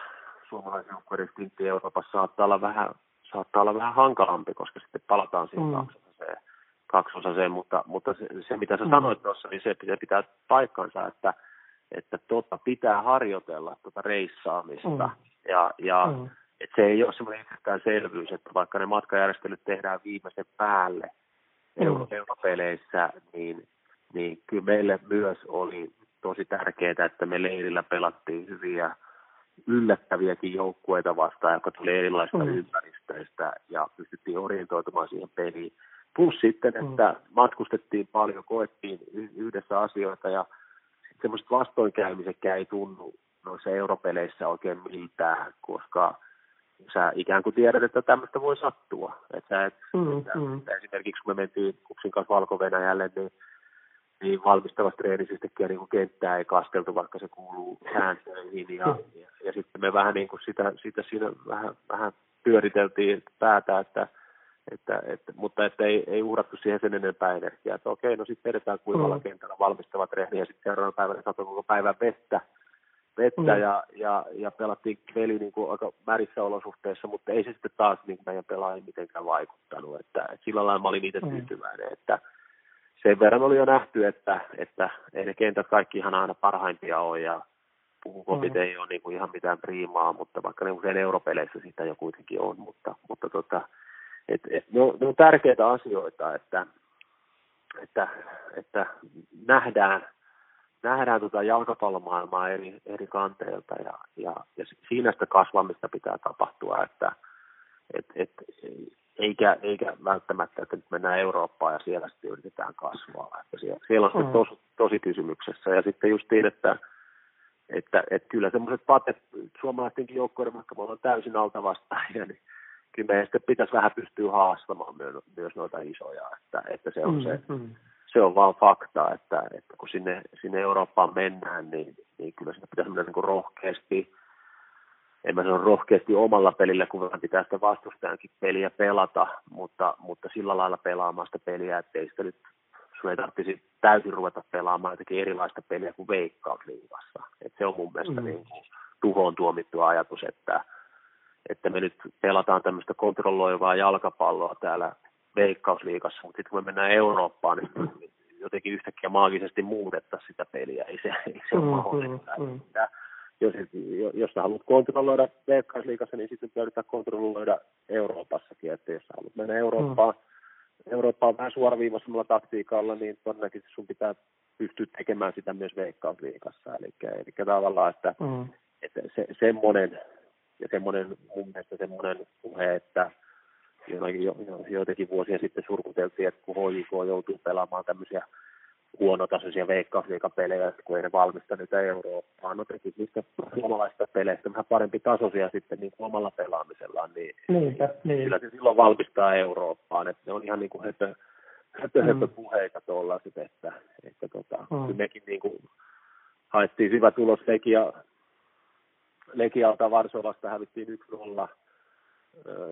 suomalaisen joukkueiden Euroopassa saattaa olla vähän saattaa olla vähän hankalampi, koska sitten palataan siihen mm. kaksosaseen, kaksosaseen mutta, mutta se, se, mitä sä mm. sanoit tuossa, niin se, se pitää paikkansa, että, että tota pitää harjoitella tuota reissaamista mm. ja, ja mm et se ei ole semmoinen itsestäänselvyys, että vaikka ne matkajärjestelyt tehdään viimeisen päälle mm. europeleissä, niin, niin kyllä meille myös oli tosi tärkeää, että me leirillä pelattiin hyviä yllättäviäkin joukkueita vastaan, jotka tuli erilaisista mm. ympäristöistä ja pystyttiin orientoitumaan siihen peliin. Plus sitten, mm. että mm. matkustettiin paljon, koettiin yhdessä asioita ja semmoiset vastoinkäymisetkään ei tunnu noissa europeleissä oikein miltään, koska sä ikään kuin tiedät, että tämmöistä voi sattua. Että sä et, mm, että, mm. esimerkiksi kun me mentiin Kupsin kanssa valko niin, niin valmistavasta treenisistäkin niin kuin kenttää ei kasteltu, vaikka se kuuluu sääntöihin. Ja, mm. ja, ja, sitten me vähän niin kuin sitä, sitä siinä vähän, vähän pyöriteltiin päätä, että, että, että, mutta että ei, ei uhrattu siihen sen enempää energiaa. Että okei, no sitten edetään kuivalla mm. kentällä valmistava treeni ja sitten seuraavana päivänä satoi koko päivän vettä vettä mm. ja, ja, ja pelattiin peli niin kuin aika värissä olosuhteissa, mutta ei se sitten taas niin meidän pelaajiin mitenkään vaikuttanut. Että, että sillä lailla mä olin itse mm. tyytyväinen, että sen verran oli jo nähty, että, että ei ne kentät kaikki ihan aina parhaimpia ole ja pukukopit mm. ei ole niin kuin ihan mitään priimaa, mutta vaikka ne usein europeleissä sitä jo kuitenkin on, mutta, mutta tota, et, et, ne, on, ne on tärkeitä asioita, että, että, että nähdään nähdään tuota jalkapallomaailmaa eri, eri kanteilta ja, ja, ja siinä sitä kasvamista pitää tapahtua, että et, et, eikä, eikä välttämättä, että nyt mennään Eurooppaan ja siellä sitten yritetään kasvaa. Että siellä, siellä on mm. tos, tosi kysymyksessä ja sitten just niin, että että, että kyllä semmoiset patet suomalaistenkin joukkoiden, vaikka me ollaan täysin alta vastaajia, niin kyllä meidän sitten pitäisi vähän pystyä haastamaan myös, myös noita isoja, että, että se on mm, se, mm se on vaan fakta, että, että kun sinne, sinne Eurooppaan mennään, niin, niin kyllä sinne pitäisi mennä niin rohkeasti, en mä sano rohkeasti omalla pelillä, kun pitää sitä vastustajankin peliä pelata, mutta, mutta sillä lailla pelaamaan sitä peliä, ettei sitä nyt sun ei tarvitsisi täysin ruveta pelaamaan jotenkin erilaista peliä kuin veikkausliigassa. Et se on mun mielestä mm. niin kuin tuhoon tuomittu ajatus, että, että me nyt pelataan tämmöistä kontrolloivaa jalkapalloa täällä veikkausliikassa, mutta sitten kun me mennään Eurooppaan, niin jotenkin yhtäkkiä maagisesti muutetta sitä peliä. Ei se, ei se mm, ole mahdollista. Mm, mm. Jos, jos sä haluat kontrolloida veikkausliikassa, niin sitten pitää kontrolloida Euroopassakin. Että jos sä haluat mennä Eurooppaan, mm. Eurooppaan vähän suoraviivaisemmalla taktiikalla, niin todennäköisesti sun pitää pystyä tekemään sitä myös veikkausliikassa. Eli, eli tavallaan, että, mm. että se, semmoinen, ja semmoinen mun mielestä semmoinen puhe, että jotenkin jo, jo, joitakin vuosia sitten surkuteltiin, että kun HJK joutuu pelaamaan tämmöisiä huonotasoisia veikkausliikapelejä, kun ei ne valmista niitä Eurooppaan. No teki niistä suomalaisista peleistä vähän parempi tasoisia sitten niin kuin omalla pelaamisellaan, niin, Niinpä, niin. kyllä se silloin valmistaa Eurooppaan. Että ne on ihan niin kuin höpö, höpö, mm. höpö puheita tuollaiset, että, että tota, mm. mekin niin kuin haettiin hyvä tulos Legia, Legialta Varsovasta hävittiin 1-0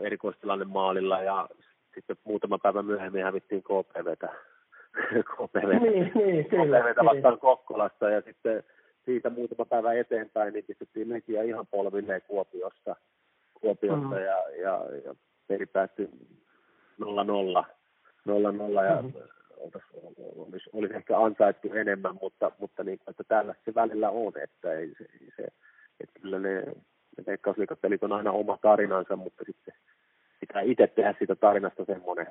erikoistilanne maalilla ja sitten muutama päivä myöhemmin hävittiin KPVtä, (laughs) KPVtä, niin, niin, kyllä, KPVtä vastaan niin. Kokkolasta ja sitten siitä muutama päivä eteenpäin niin pistettiin Legia ihan polvilleen Kuopiossa, Kuopiossa mm. ja, ja, ja peli päättyi 0-0. 0-0 ja mm. olisi, olisi ehkä ansaittu enemmän, mutta, mutta niin, että tällä se välillä on, että ei se, se että kyllä ne veikkausliikapelit on aina oma tarinansa, mutta sitten pitää itse tehdä siitä tarinasta semmoinen,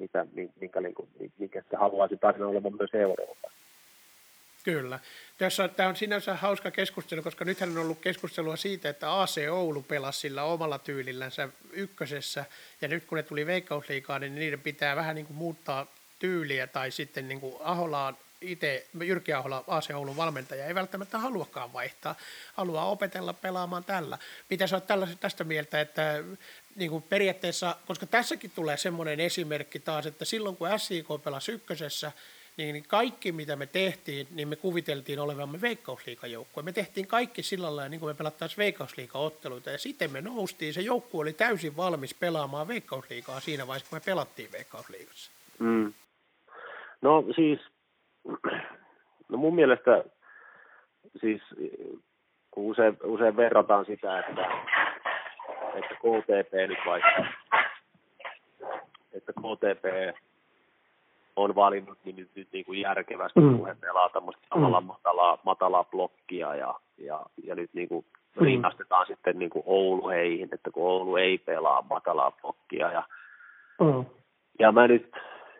mitä, minkä, minkä, minkä se haluaisi tarina olemaan myös Euroopassa. Kyllä. Tässä, tämä on sinänsä hauska keskustelu, koska nythän on ollut keskustelua siitä, että AC Oulu pelasi sillä omalla tyylillänsä ykkösessä, ja nyt kun ne tuli veikkausliikaan, niin niiden pitää vähän niin kuin muuttaa tyyliä, tai sitten niin kuin Aholaan itse, Jyrki Ahola, AC Oulun valmentaja, ei välttämättä haluakaan vaihtaa, haluaa opetella pelaamaan tällä. Mitä sä oot tästä mieltä, että niin kuin periaatteessa, koska tässäkin tulee semmoinen esimerkki taas, että silloin kun SIK pelasi ykkösessä, niin kaikki mitä me tehtiin, niin me kuviteltiin olevamme veikkausliikajoukkue. Me tehtiin kaikki sillä lailla, niin kuin me pelattaisiin veikkausliikaotteluita, ja sitten me noustiin. Se joukkue oli täysin valmis pelaamaan veikkausliikaa siinä vaiheessa, kun me pelattiin veikkausliikassa. Mm. No siis, no mun mielestä siis kun usein, usein verrataan sitä, että, että KTP nyt vaikka, että KTP on valinnut niin nyt, nyt niin kuin järkevästi, mm. kun he pelaa tämmöistä samalla mm. matalaa, matalaa blokkia ja, ja, ja nyt niin kuin mm. rinnastetaan sitten niin kuin Oulu heihin, että kun Oulu ei pelaa matalaa blokkia ja, mm. ja mä nyt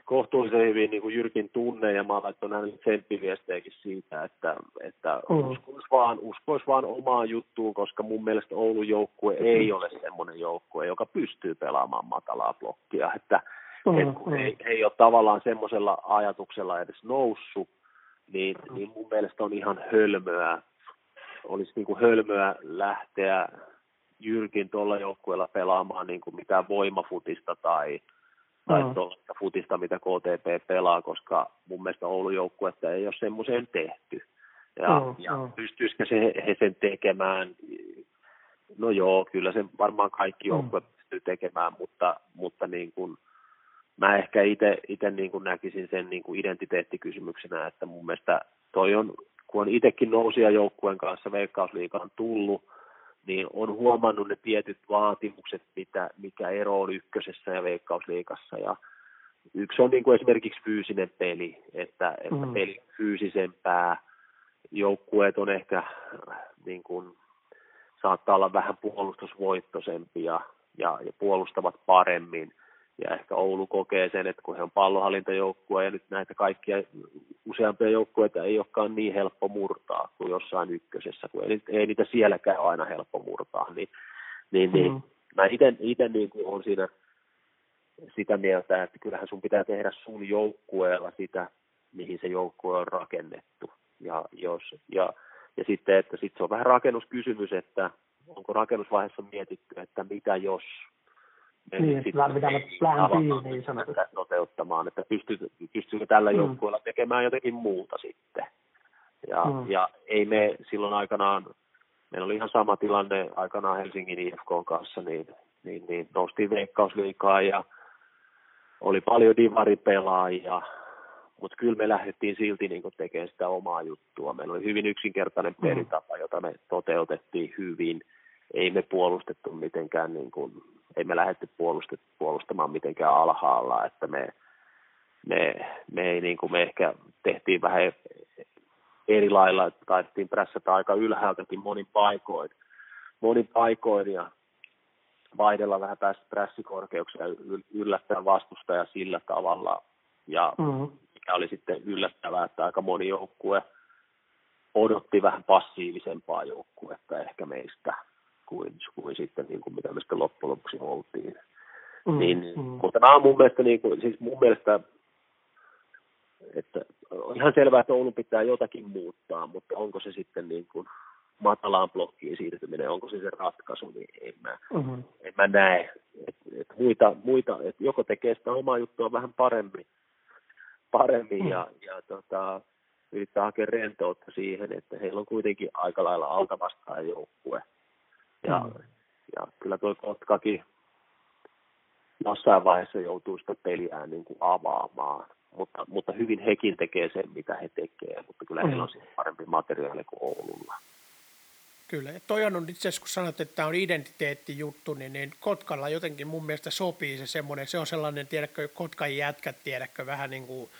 kohtuullisen hyvin niin kuin Jyrkin tunne ja mä oon laittanut hänelle tsemppiviestejäkin siitä, että, että mm. uskois, vaan, uskois vaan omaan juttuun, koska mun mielestä Oulun joukkue ei ole semmoinen joukkue, joka pystyy pelaamaan matalaa blokkia, että Mm, kun mm. Ei, ei ole tavallaan semmoisella ajatuksella edes noussut, niin, mm. niin mun mielestä on ihan hölmöä, olisi niin kuin hölmöä lähteä Jyrkin tuolla joukkueella pelaamaan niin kuin mitään voimafutista tai, tai mm. tuollaista futista, mitä KTP pelaa, koska mun mielestä Oulun joukkuetta ei ole semmoiseen tehty. Ja, mm, ja mm. pystyisikö se, he sen tekemään? No joo, kyllä se varmaan kaikki joukkueet mm. pystyy tekemään, mutta, mutta niin kuin, mä ehkä itse niin kuin näkisin sen niin kuin identiteettikysymyksenä, että mun mielestä toi on, kun on itsekin nousia joukkueen kanssa Veikkausliikaan tullut, niin on huomannut ne tietyt vaatimukset, mitä, mikä ero on ykkösessä ja Veikkausliikassa. Ja yksi on niin kuin esimerkiksi fyysinen peli, että, että mm. peli fyysisempää, joukkueet on ehkä niin kuin, saattaa olla vähän puolustusvoittoisempia ja, ja puolustavat paremmin – ja ehkä Oulu kokee sen, että kun he on pallohallintajoukkue ja nyt näitä kaikkia useampia joukkueita ei olekaan niin helppo murtaa kuin jossain ykkösessä, kun ei, ei niitä sielläkään ole aina helppo murtaa, niin, niin, niin mm. mä itse niin kuin on siinä sitä mieltä, että kyllähän sun pitää tehdä sun joukkueella sitä, mihin se joukkue on rakennettu. Ja, jos, ja, ja sitten, että sit se on vähän rakennuskysymys, että onko rakennusvaiheessa mietitty, että mitä jos niin, plan B niin sanotusti. Toteuttamaan, että pystyy, pystyykö tällä mm. joukkueella tekemään jotenkin muuta sitten. Ja, mm. ja ei me silloin aikanaan, meillä oli ihan sama tilanne aikanaan Helsingin IFK kanssa, niin, niin, niin noustiin veikkausliikaa ja oli paljon divaripelaajia, mutta kyllä me lähdettiin silti niin tekemään sitä omaa juttua. Meillä oli hyvin yksinkertainen mm. pelitapa, jota me toteutettiin hyvin. Ei me puolustettu mitenkään niin kuin ei me lähdetty puolustamaan mitenkään alhaalla, että me, me, me, ei, niin kuin me ehkä tehtiin vähän eri lailla, että taidettiin prässätä aika ylhäältäkin monin paikoin, monin paikoin ja vaihdella vähän päästä prässikorkeuksia yllättää vastustaja sillä tavalla. Ja mm-hmm. mikä oli sitten yllättävää, että aika moni joukkue odotti vähän passiivisempaa joukkuetta ehkä meistä kuin, kuin sitten niin kuin mitä me sitten loppujen lopuksi oltiin. Mm, niin, mm. Mutta nämä on mun mielestä, niin kuin, siis mun mielestä, että on ihan selvää, että Oulu pitää jotakin muuttaa, mutta onko se sitten niin kuin matalaan blokkiin siirtyminen, onko se se ratkaisu, niin en mä, mm-hmm. en mä näe. Et, et muita, muita, et joko tekee sitä omaa juttua vähän paremmin, paremmin mm. ja, ja tota, yrittää hakea rentoutta siihen, että heillä on kuitenkin aika lailla alta vastaan joukkue. Ja, mm. ja kyllä tuo Kotkakin jossain vaiheessa joutuu sitä peliä niin kuin avaamaan. Mutta, mutta hyvin hekin tekee sen, mitä he tekee, mutta kyllä mm. heillä on parempi materiaali kuin Oululla. Kyllä, ja toi on itse asiassa, kun sanot, että tämä on identiteettijuttu, niin, niin Kotkalla jotenkin mun mielestä sopii se semmoinen, se on sellainen, tiedätkö, Kotkan jätkät, tiedätkö, vähän niin kuin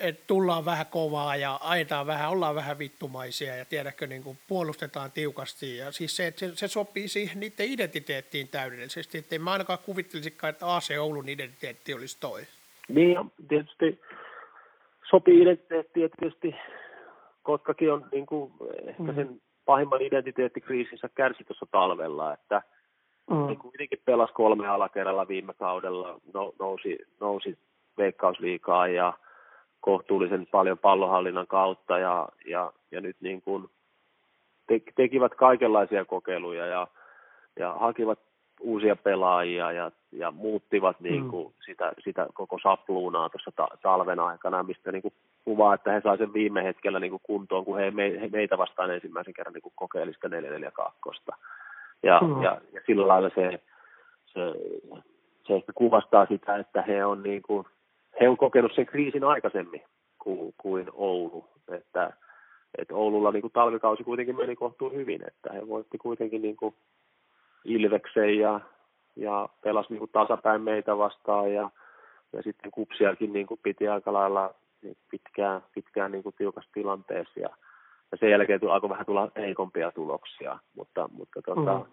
että tullaan vähän kovaa ja ajetaan vähän, ollaan vähän vittumaisia ja tiedätkö, niin kuin puolustetaan tiukasti. Ja siis se, että se, se sopii siihen niiden identiteettiin täydellisesti, että en mä ainakaan kuvittelisikaan, että AC Oulun identiteetti olisi toi. Niin, tietysti sopii identiteetti, että tietysti Kotkakin on niin kuin, ehkä mm. sen pahimman identiteettikriisinsä kärsi tuossa talvella, että mm. niin kuitenkin pelasi kolme alakerralla viime kaudella, no, nousi, nousi veikkausliikaa ja kohtuullisen paljon pallonhallinnan kautta ja, ja, ja nyt niin kuin te, tekivät kaikenlaisia kokeiluja ja, ja hakivat uusia pelaajia ja, ja muuttivat niin kuin mm. sitä, sitä koko sapluunaa tuossa ta, talven aikana, mistä niin kuin kuvaa, että he saivat sen viime hetkellä niin kuin kuntoon, kun he, me, he meitä vastaan ensimmäisen kerran niin kokeili sitä 442. Ja, mm. ja, ja sillä lailla se, se, se ehkä kuvastaa sitä, että he on, niin kuin, he on kokenut sen kriisin aikaisemmin kuin, kuin Oulu. Että, että Oululla niin kuin talvikausi kuitenkin meni kohtuun hyvin, että he voitti kuitenkin niin kuin Ilveksen ja, ja pelasi niin kuin tasapäin meitä vastaan ja, ja sitten kupsiakin niin kuin piti aika lailla pitkään, pitkään niin kuin tiukassa tilanteessa ja, ja sen jälkeen alkoi vähän tulla heikompia tuloksia, mutta, mutta, tota, mm.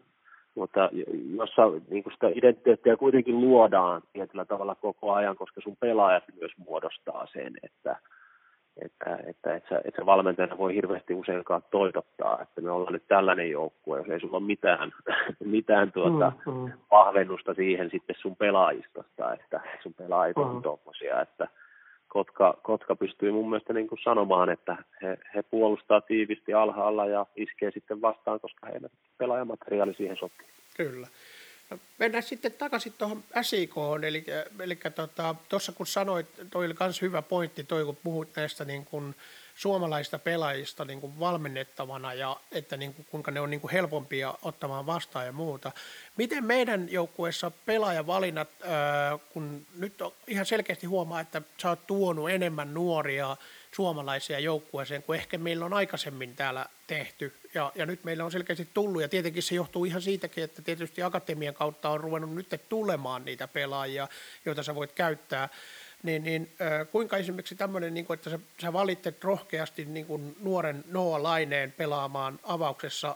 Mutta jossa niin kuin sitä identiteettiä kuitenkin luodaan tietyllä tavalla koko ajan, koska sun pelaajat myös muodostaa sen, että, että, että et, sä, et sä valmentajana voi hirveästi useinkaan toitottaa, että me ollaan nyt tällainen joukkue, jos ei sulla ole mitään, (laughs) mitään tuota mm, mm. vahvennusta siihen sitten sun pelaajistosta, että sun pelaajat on mm. tuommoisia, että Kotka, Kotka pystyy mun mielestä niin kuin sanomaan, että he, he puolustaa tiivisti alhaalla ja iskee sitten vastaan, koska heidän pelaajamateriaali siihen sopii. Kyllä. No, mennään sitten takaisin tuohon SIK, eli, eli tuossa tota, kun sanoit, toi oli myös hyvä pointti, toi kun puhut näistä niin kuin, suomalaista pelaajista niin kuin valmennettavana ja että niin kuin, kuinka ne on niin kuin helpompia ottamaan vastaan ja muuta. Miten meidän joukkueessa pelaajavalinnat, ää, kun nyt on ihan selkeästi huomaa, että sä oot tuonut enemmän nuoria suomalaisia joukkueeseen kuin ehkä meillä on aikaisemmin täällä tehty. Ja, ja nyt meillä on selkeästi tullut, ja tietenkin se johtuu ihan siitäkin, että tietysti akatemian kautta on ruvennut nyt tulemaan niitä pelaajia, joita sä voit käyttää niin, niin äh, kuinka esimerkiksi tämmöinen, niin kuin, että sä, sä valitset rohkeasti niin kuin nuoren Noa Laineen pelaamaan avauksessa,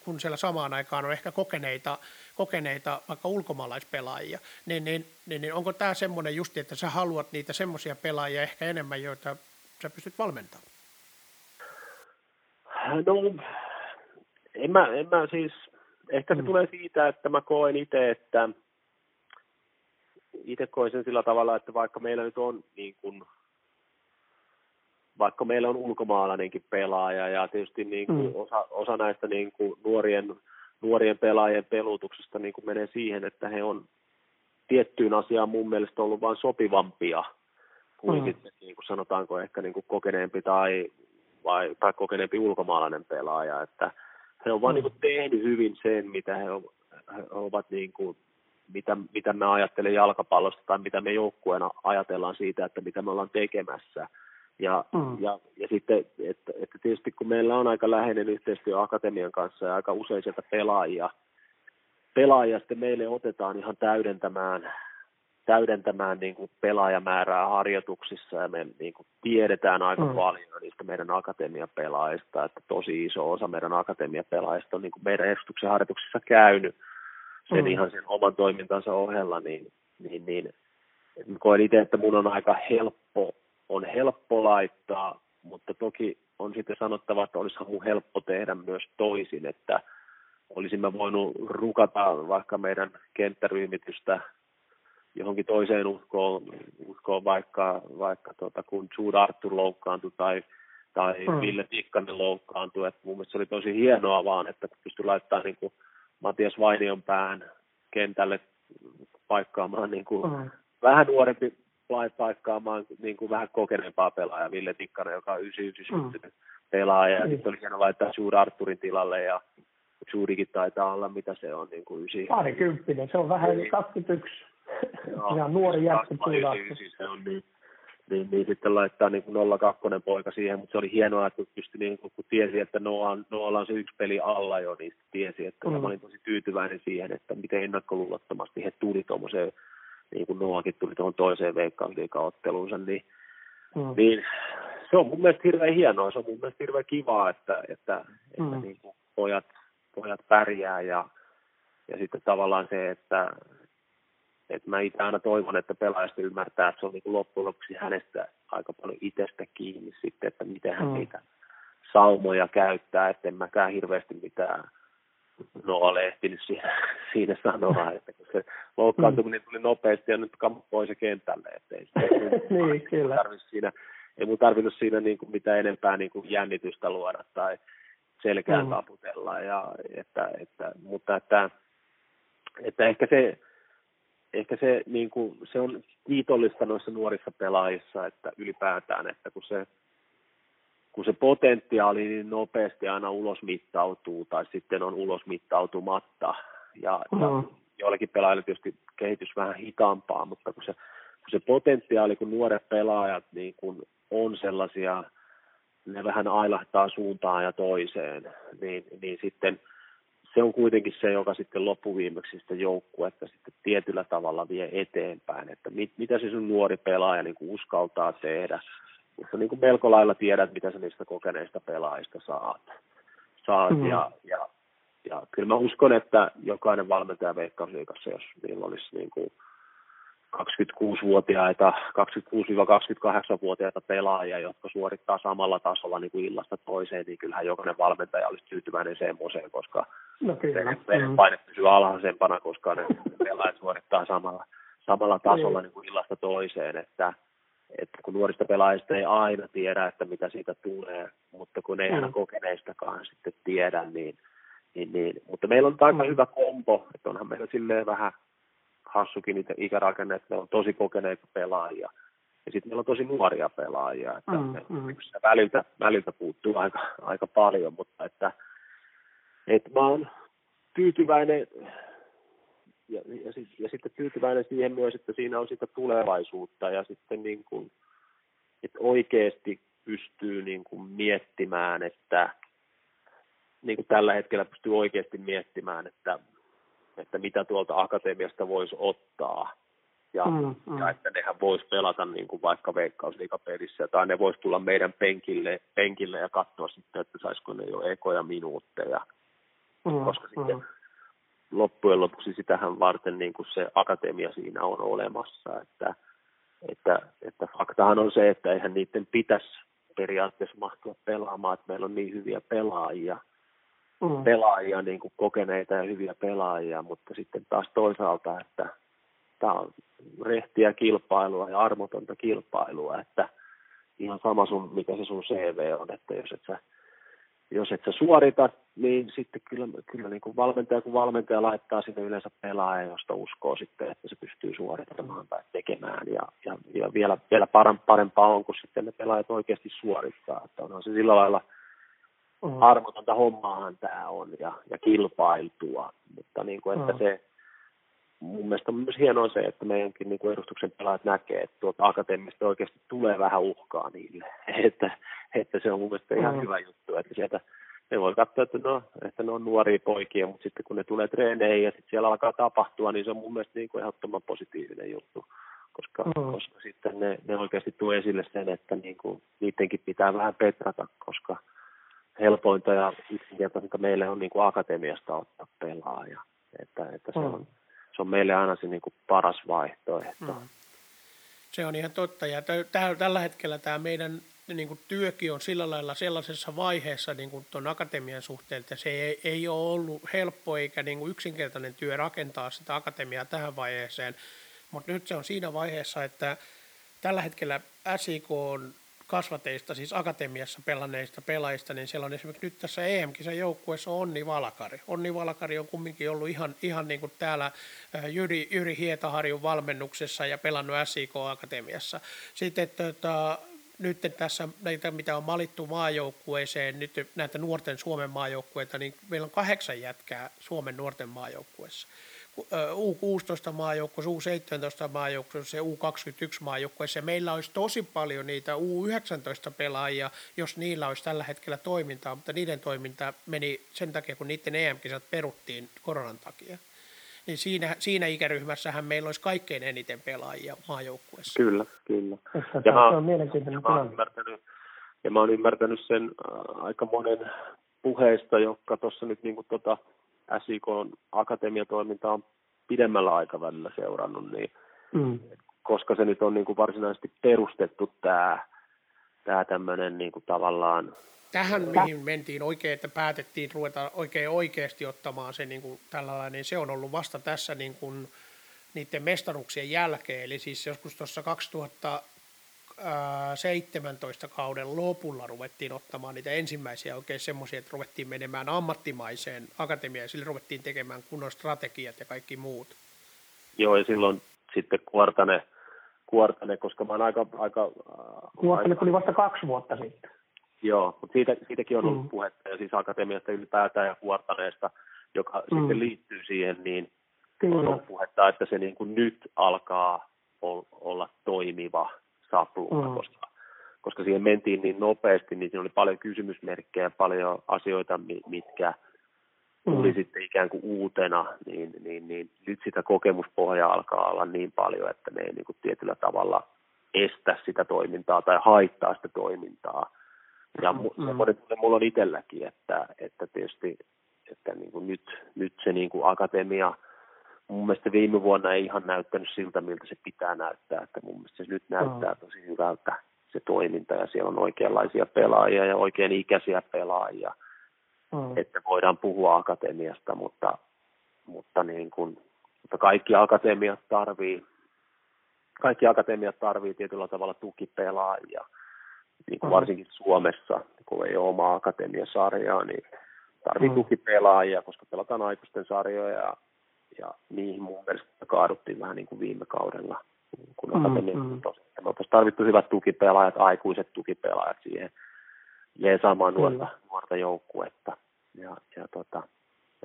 kun siellä samaan aikaan on ehkä kokeneita, kokeneita vaikka ulkomaalaispelaajia, niin, niin, niin, niin onko tämä semmoinen justi, että sä haluat niitä semmoisia pelaajia ehkä enemmän, joita sä pystyt valmentamaan? No, en mä, en mä siis, ehkä se mm. tulee siitä, että mä koen itse, että itse koin sen sillä tavalla, että vaikka meillä nyt on niin kuin, vaikka meillä on ulkomaalainenkin pelaaja ja tietysti niin kuin mm. osa, osa näistä niin kuin nuorien, nuorien pelaajien pelutuksesta niin kuin menee siihen, että he on tiettyyn asiaan mun mielestä ollut vain sopivampia kuin mm. sitten niin kuin sanotaanko ehkä niin kuin kokeneempi tai, vai, tai kokeneempi ulkomaalainen pelaaja, että he on vaan mm. niin kuin tehnyt hyvin sen, mitä he, on, he ovat niin kuin mitä, mitä me ajattelemme jalkapallosta tai mitä me joukkueena ajatellaan siitä, että mitä me ollaan tekemässä. Ja, mm. ja, ja sitten, että, että tietysti kun meillä on aika läheinen yhteistyö Akatemian kanssa ja aika usein sieltä pelaajia, pelaajia sitten meille otetaan ihan täydentämään, täydentämään niin kuin pelaajamäärää harjoituksissa ja me niin kuin tiedetään aika mm. paljon niistä meidän akatemiapelaajista, että tosi iso osa meidän akatemiapelaajista on niin kuin meidän edustuksen harjoituksissa käynyt sen mm. ihan sen oman toimintansa ohella, niin, niin, niin koen itse, että mun on aika helppo, on helppo laittaa, mutta toki on sitten sanottava, että olisihan mun helppo tehdä myös toisin, että olisimme voinut rukata vaikka meidän kenttäryhmitystä johonkin toiseen uskoon, uskoon vaikka, vaikka tuota, kun Jude Arthur loukkaantui tai, tai mm. Ville Tikkanen loukkaantui. että mun mielestä se oli tosi hienoa vaan, että pystyi laittamaan niin kuin Matias Vainion pään kentälle paikkaamaan niin kuin mm. vähän nuorempi paikkaamaan niin kuin vähän kokeneempaa pelaajaa, Ville Tikkanen, joka on 99 mm. pelaaja, ja mm. sitten oli hieno laittaa Jude Arturin tilalle, ja Judikin taitaa olla, mitä se on, niin kuin 9. Parikymppinen, se on vähän yli 21. Joo, Ihan nuori jätkä Se on niin, niin, niin sitten laittaa niin kuin 02 poika siihen, mutta se oli hienoa, että pystyi niin kuin, kun tiesi, että Noa, Noalla on se yksi peli alla jo, niin tiesi, että mm. mä olin tosi tyytyväinen siihen, että miten ennakkoluulottomasti he tuli tuommoiseen, niin kuin Noakin tuli tuohon toiseen veikkausliikaotteluunsa, niin, mm. niin se on mun mielestä hirveän hienoa, se on mun mielestä hirveän kivaa, että, että, mm. että niin kuin pojat, pojat pärjää ja, ja sitten tavallaan se, että, että mä itse aina toivon, että pelaajasta ymmärtää, että se on niin loppujen lopuksi hänestä aika paljon itsestä kiinni sitten, että miten hän mm. niitä saumoja käyttää, että en mäkään hirveästi mitään no ole ehtinyt siinä, (laughs) siinä sanoa, (laughs) että kun se loukkaantuminen tuli nopeasti ja nyt pois se kentälle, että ei sitä (laughs) niin, kyllä. siinä, ei mun tarvinnut siinä niin kuin mitään enempää niin kuin jännitystä luoda tai selkää mm. taputella, ja, että, että, mutta että, että ehkä se, ehkä se, niin kuin, se on kiitollista noissa nuorissa pelaajissa, että ylipäätään, että kun se kun se potentiaali niin nopeasti aina ulosmittautuu tai sitten on ulosmittautumatta. Ja, mm. ja joillakin pelaajilla tietysti kehitys vähän hitaampaa, mutta kun se, kun se potentiaali, kun nuoret pelaajat niin kun on sellaisia, ne vähän ailahtaa suuntaan ja toiseen, niin, niin sitten se on kuitenkin se, joka sitten loppuviimeksi sitä joukkuetta sitten tietyllä tavalla vie eteenpäin, että mit, mitä se sun nuori pelaaja niin uskaltaa tehdä, mutta niin kuin melko lailla tiedät, mitä sä niistä kokeneista pelaajista saat. saat mm. ja, ja, ja, kyllä mä uskon, että jokainen valmentaja Veikkausliikassa, jos niillä olisi niin kuin 26-vuotiaita, 26-28-vuotiaita pelaajia, jotka suorittaa samalla tasolla niin kuin illasta toiseen, niin kyllähän jokainen valmentaja olisi tyytyväinen semmoiseen, koska no, mm. paine pysyy alhaisempana, koska ne pelaajat suorittaa samalla, samalla tasolla mm. niin kuin illasta toiseen, että että kun nuorista pelaajista ei aina tiedä, että mitä siitä tulee, mutta kun ei mm. aina kokeneistakaan sitten tiedä, niin, niin, niin. mutta meillä on aika mm. hyvä kompo, että onhan meillä silleen vähän hassukin niitä ikärakenne, että meillä on tosi kokeneita pelaajia, ja sitten meillä on tosi nuoria pelaajia, että mm, mm. Väliltä, väliltä puuttuu aika, aika paljon, mutta että, että mä oon tyytyväinen ja, ja, sit, ja sitten tyytyväinen siihen myös, että siinä on sitä tulevaisuutta ja sitten niin kuin, että oikeasti pystyy niin kuin miettimään, että niin kuin tällä hetkellä pystyy oikeasti miettimään, että, että mitä tuolta akatemiasta voisi ottaa. Ja, mm, mm. ja että nehän voisi pelata niin kuin vaikka veikkausliikapelissä, tai ne voisi tulla meidän penkille, penkille ja katsoa sitten, että saisiko ne jo ekoja minuutteja. Mm, koska mm. sitten loppujen lopuksi sitähän varten niin kuin se akatemia siinä on olemassa, että, että, että faktahan on se, että eihän niiden pitäisi periaatteessa mahtua pelaamaan, että meillä on niin hyviä pelaajia, mm. pelaajia, niin kuin kokeneita ja hyviä pelaajia, mutta sitten taas toisaalta, että tämä on rehtiä kilpailua ja armotonta kilpailua, että ihan sama sun, mikä se sun CV on, että jos et sä jos et sä suorita, niin sitten kyllä, kyllä niin kuin valmentaja, kun valmentaja laittaa sinne yleensä pelaaja, josta uskoo sitten, että se pystyy suorittamaan tai tekemään. Ja, ja, ja vielä, vielä parempaa on, kun sitten ne pelaajat oikeasti suorittaa. Että onhan se sillä lailla mm. armotonta hommaahan tämä on ja, ja kilpailtua. Mutta niin kuin, että mm. se, mun mielestä on myös hienoa se, että meidänkin niin kuin edustuksen pelaajat näkee, että tuolta akateemista oikeasti tulee vähän uhkaa niille. (laughs) että, että se on mun mielestä ihan mm. hyvä juttu, että sieltä ne voi katsoa, että, no, että ne on nuoria poikia, mutta sitten kun ne tulee treeneihin ja sitten siellä alkaa tapahtua, niin se on mun mielestä niin kuin ehdottoman positiivinen juttu, koska, mm. koska sitten ne, ne oikeasti tuo esille sen, että niin kuin, niidenkin pitää vähän petrata, koska helpointa ja yksinkertaisinta meille on niin kuin akatemiasta ottaa pelaaja. Että, että se, mm. on, se on meille aina se niin kuin paras vaihtoehto. Mm. Se on ihan totta. Ja t- tällä hetkellä tämä meidän niin kuin työkin on sillä lailla sellaisessa vaiheessa niin kuin tuon akatemian suhteen, että se ei, ei ole ollut helppo eikä niin kuin yksinkertainen työ rakentaa sitä akatemiaa tähän vaiheeseen, mutta nyt se on siinä vaiheessa, että tällä hetkellä SIK on kasvateista, siis akatemiassa pelanneista pelaajista, niin siellä on esimerkiksi nyt tässä EM-kisan joukkueessa Onni Valakari. Onni Valakari on kumminkin ollut ihan, ihan niin kuin täällä Jyri, Jyri Hietaharjun valmennuksessa ja pelannut SIK-akatemiassa. Sitten tota, nyt tässä näitä, mitä on malittu maajoukkueeseen, nyt näitä nuorten Suomen maajoukkueita, niin meillä on kahdeksan jätkää Suomen nuorten maajoukkueessa. U16 maajoukkueessa, U17 maajoukkueessa ja U21 maajoukkueessa. Ja meillä olisi tosi paljon niitä U19 pelaajia, jos niillä olisi tällä hetkellä toimintaa, mutta niiden toiminta meni sen takia, kun niiden EM-kisat peruttiin koronan takia. niin siinä, siinä ikäryhmässähän meillä olisi kaikkein eniten pelaajia maajoukkueessa. Kyllä, kyllä. Ja mä, se on mielenkiintoinen ja mä, ymmärtänyt, ja mä olen ymmärtänyt sen äh, aika monen puheista, jotka tuossa nyt niin kuin tota SIK akatemiatoiminta on pidemmällä aikavälillä seurannut, niin mm. koska se nyt on niin kuin varsinaisesti perustettu tämä, tämä tämmöinen niin kuin tavallaan Tähän, mihin mentiin oikein, että päätettiin ruveta oikein oikeasti ottamaan se niin kuin tällainen, niin se on ollut vasta tässä niin kuin, niiden mestaruuksien jälkeen. Eli siis joskus tuossa 2017 kauden lopulla ruvettiin ottamaan niitä ensimmäisiä oikein semmoisia, että ruvettiin menemään ammattimaiseen akatemiaan ja sille ruvettiin tekemään kunnon strategiat ja kaikki muut. Joo, ja silloin sitten Kuortane, Kuortane koska mä oon aika... aika Kuortane tuli vasta kaksi vuotta sitten. Joo, mutta siitä, siitäkin on ollut mm. puhetta, ja siis akatemiasta ylipäätään ja kuortaneesta, joka mm. sitten liittyy siihen, niin Kyllä. on ollut puhetta, että se niin kuin nyt alkaa olla toimiva sapluna, mm. koska, koska siihen mentiin niin nopeasti, niin siinä oli paljon kysymysmerkkejä, paljon asioita, mitkä tuli mm. sitten ikään kuin uutena, niin, niin, niin nyt sitä kokemuspohjaa alkaa olla niin paljon, että ne ei niin kuin tietyllä tavalla estä sitä toimintaa tai haittaa sitä toimintaa ja mm. semmoinen mulla on itselläkin, että, että tietysti että niin kuin nyt, nyt se niin kuin akatemia, mun mielestä viime vuonna ei ihan näyttänyt siltä, miltä se pitää näyttää, että mun mielestä se nyt näyttää tosi hyvältä se toiminta ja siellä on oikeanlaisia pelaajia ja oikein ikäisiä pelaajia, mm. että voidaan puhua akatemiasta, mutta, mutta, niin kuin, mutta kaikki akatemiat tarvii, kaikki akatemiat tarvii tietyllä tavalla tukipelaajia. Niin kuin varsinkin Suomessa, kun ei ole omaa akatemiasarjaa, niin tarvii mm. tukipelaajia, koska pelataan aikuisten sarjoja ja, ja niihin mun mielestä kaaduttiin vähän niin kuin viime kaudella, kun mm, akatemia mm. Me oltaisiin tarvittu hyvät tukipelaajat, aikuiset tukipelaajat siihen jeesaamaan nuorta, mm. nuorta joukkuetta. Ja, ja tota,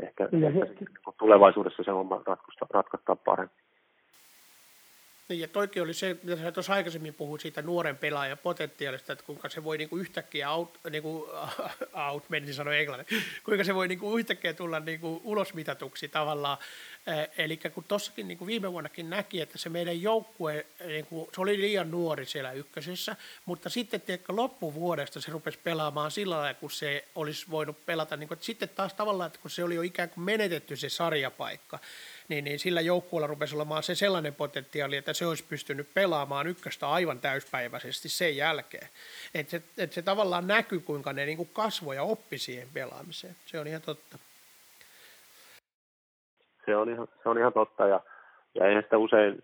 ehkä, ja ehkä se, tulevaisuudessa se homma ratkaistaan paremmin. Niin, ja toikin oli se, mitä sä tuossa aikaisemmin puhuit siitä nuoren pelaajan potentiaalista, että kuinka se voi niinku yhtäkkiä out, niinku, (laughs) out menisin sanoa englannin, kuinka se voi niinku yhtäkkiä tulla niinku ulosmitatuksi tavallaan. Eli kun tuossakin niinku viime vuonnakin näki, että se meidän joukkue, niinku, se oli liian nuori siellä ykkösessä, mutta sitten tiedätkö, loppuvuodesta se rupesi pelaamaan sillä lailla, kun se olisi voinut pelata. Niinku, että sitten taas tavallaan, että kun se oli jo ikään kuin menetetty se sarjapaikka, niin, niin sillä joukkueella rupesi olemaan se sellainen potentiaali, että se olisi pystynyt pelaamaan ykköstä aivan täyspäiväisesti sen jälkeen. Että se, et se tavallaan näkyy, kuinka ne niin kasvoi ja oppi siihen pelaamiseen. Se on ihan totta. Se on ihan, se on ihan totta ja, ja eihän sitä usein,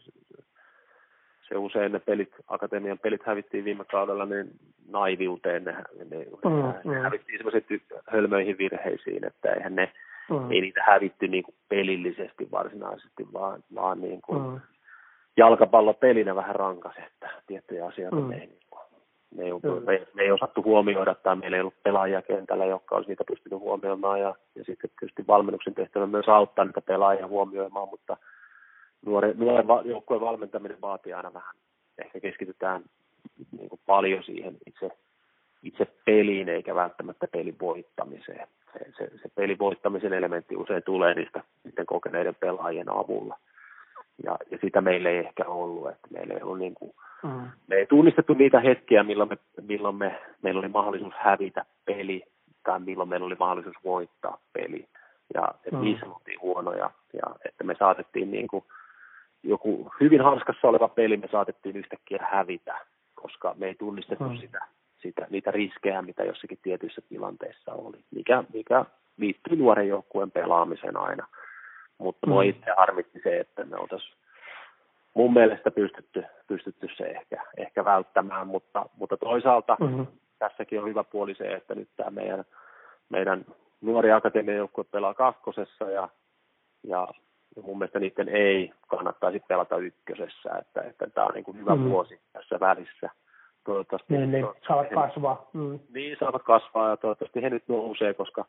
se usein ne pelit, akatemian pelit hävittiin viime kaudella niin naiviuteen, ne, ne, ne, mm, ne mm. hävittiin semmoisiin hölmöihin virheisiin, että eihän ne, Mm. Ei niitä hävitty niin kuin pelillisesti varsinaisesti, vaan, vaan niin kuin mm. jalkapallopelinä vähän rankas, että tiettyjä asioita mm. ei, niin kuin, me, ei, mm. me, me ei osattu huomioida tai meillä ei ollut pelaajia kentällä, jotka olisi niitä pystynyt huomioimaan ja, ja sitten tietysti valmennuksen tehtävä myös auttaa niitä pelaajia huomioimaan, mutta nuoren, nuoren joukkueen valmentaminen vaatii aina vähän, ehkä keskitytään niin kuin paljon siihen itse, itse peliin eikä välttämättä pelin voittamiseen se, se, se pelin voittamisen elementti usein tulee niistä niiden kokeneiden pelaajien avulla. Ja, ja sitä meillä ei ehkä ollut, että meillä ei ollut niin kuin, mm. me ei tunnistettu niitä hetkiä, milloin, me, milloin me, meillä oli mahdollisuus hävitä peli tai milloin meillä oli mahdollisuus voittaa peli. Ja että mm. niissä oltiin huonoja ja että me saatettiin niin kuin, joku hyvin hanskassa oleva peli me saatettiin yhtäkkiä hävitä, koska me ei tunnistettu mm. sitä sitä, niitä riskejä, mitä jossakin tietyissä tilanteissa oli, mikä, mikä liittyy nuoren joukkueen pelaamiseen aina. Mutta mm. itse harmitti se, että me oltaisiin mun mielestä pystytty, pystytty se ehkä, ehkä välttämään, mutta, mutta toisaalta mm-hmm. tässäkin on hyvä puoli se, että nyt tämä meidän, meidän nuori akatemian joukkue pelaa kakkosessa ja, ja, ja mun mielestä niiden ei kannattaisi pelata ykkösessä, että, että tämä on niin kuin hyvä mm-hmm. vuosi tässä välissä toivottavasti... Niin, niin saavat he, kasvaa. Mm. Niin, saavat kasvaa ja toivottavasti he nyt nousee, koska,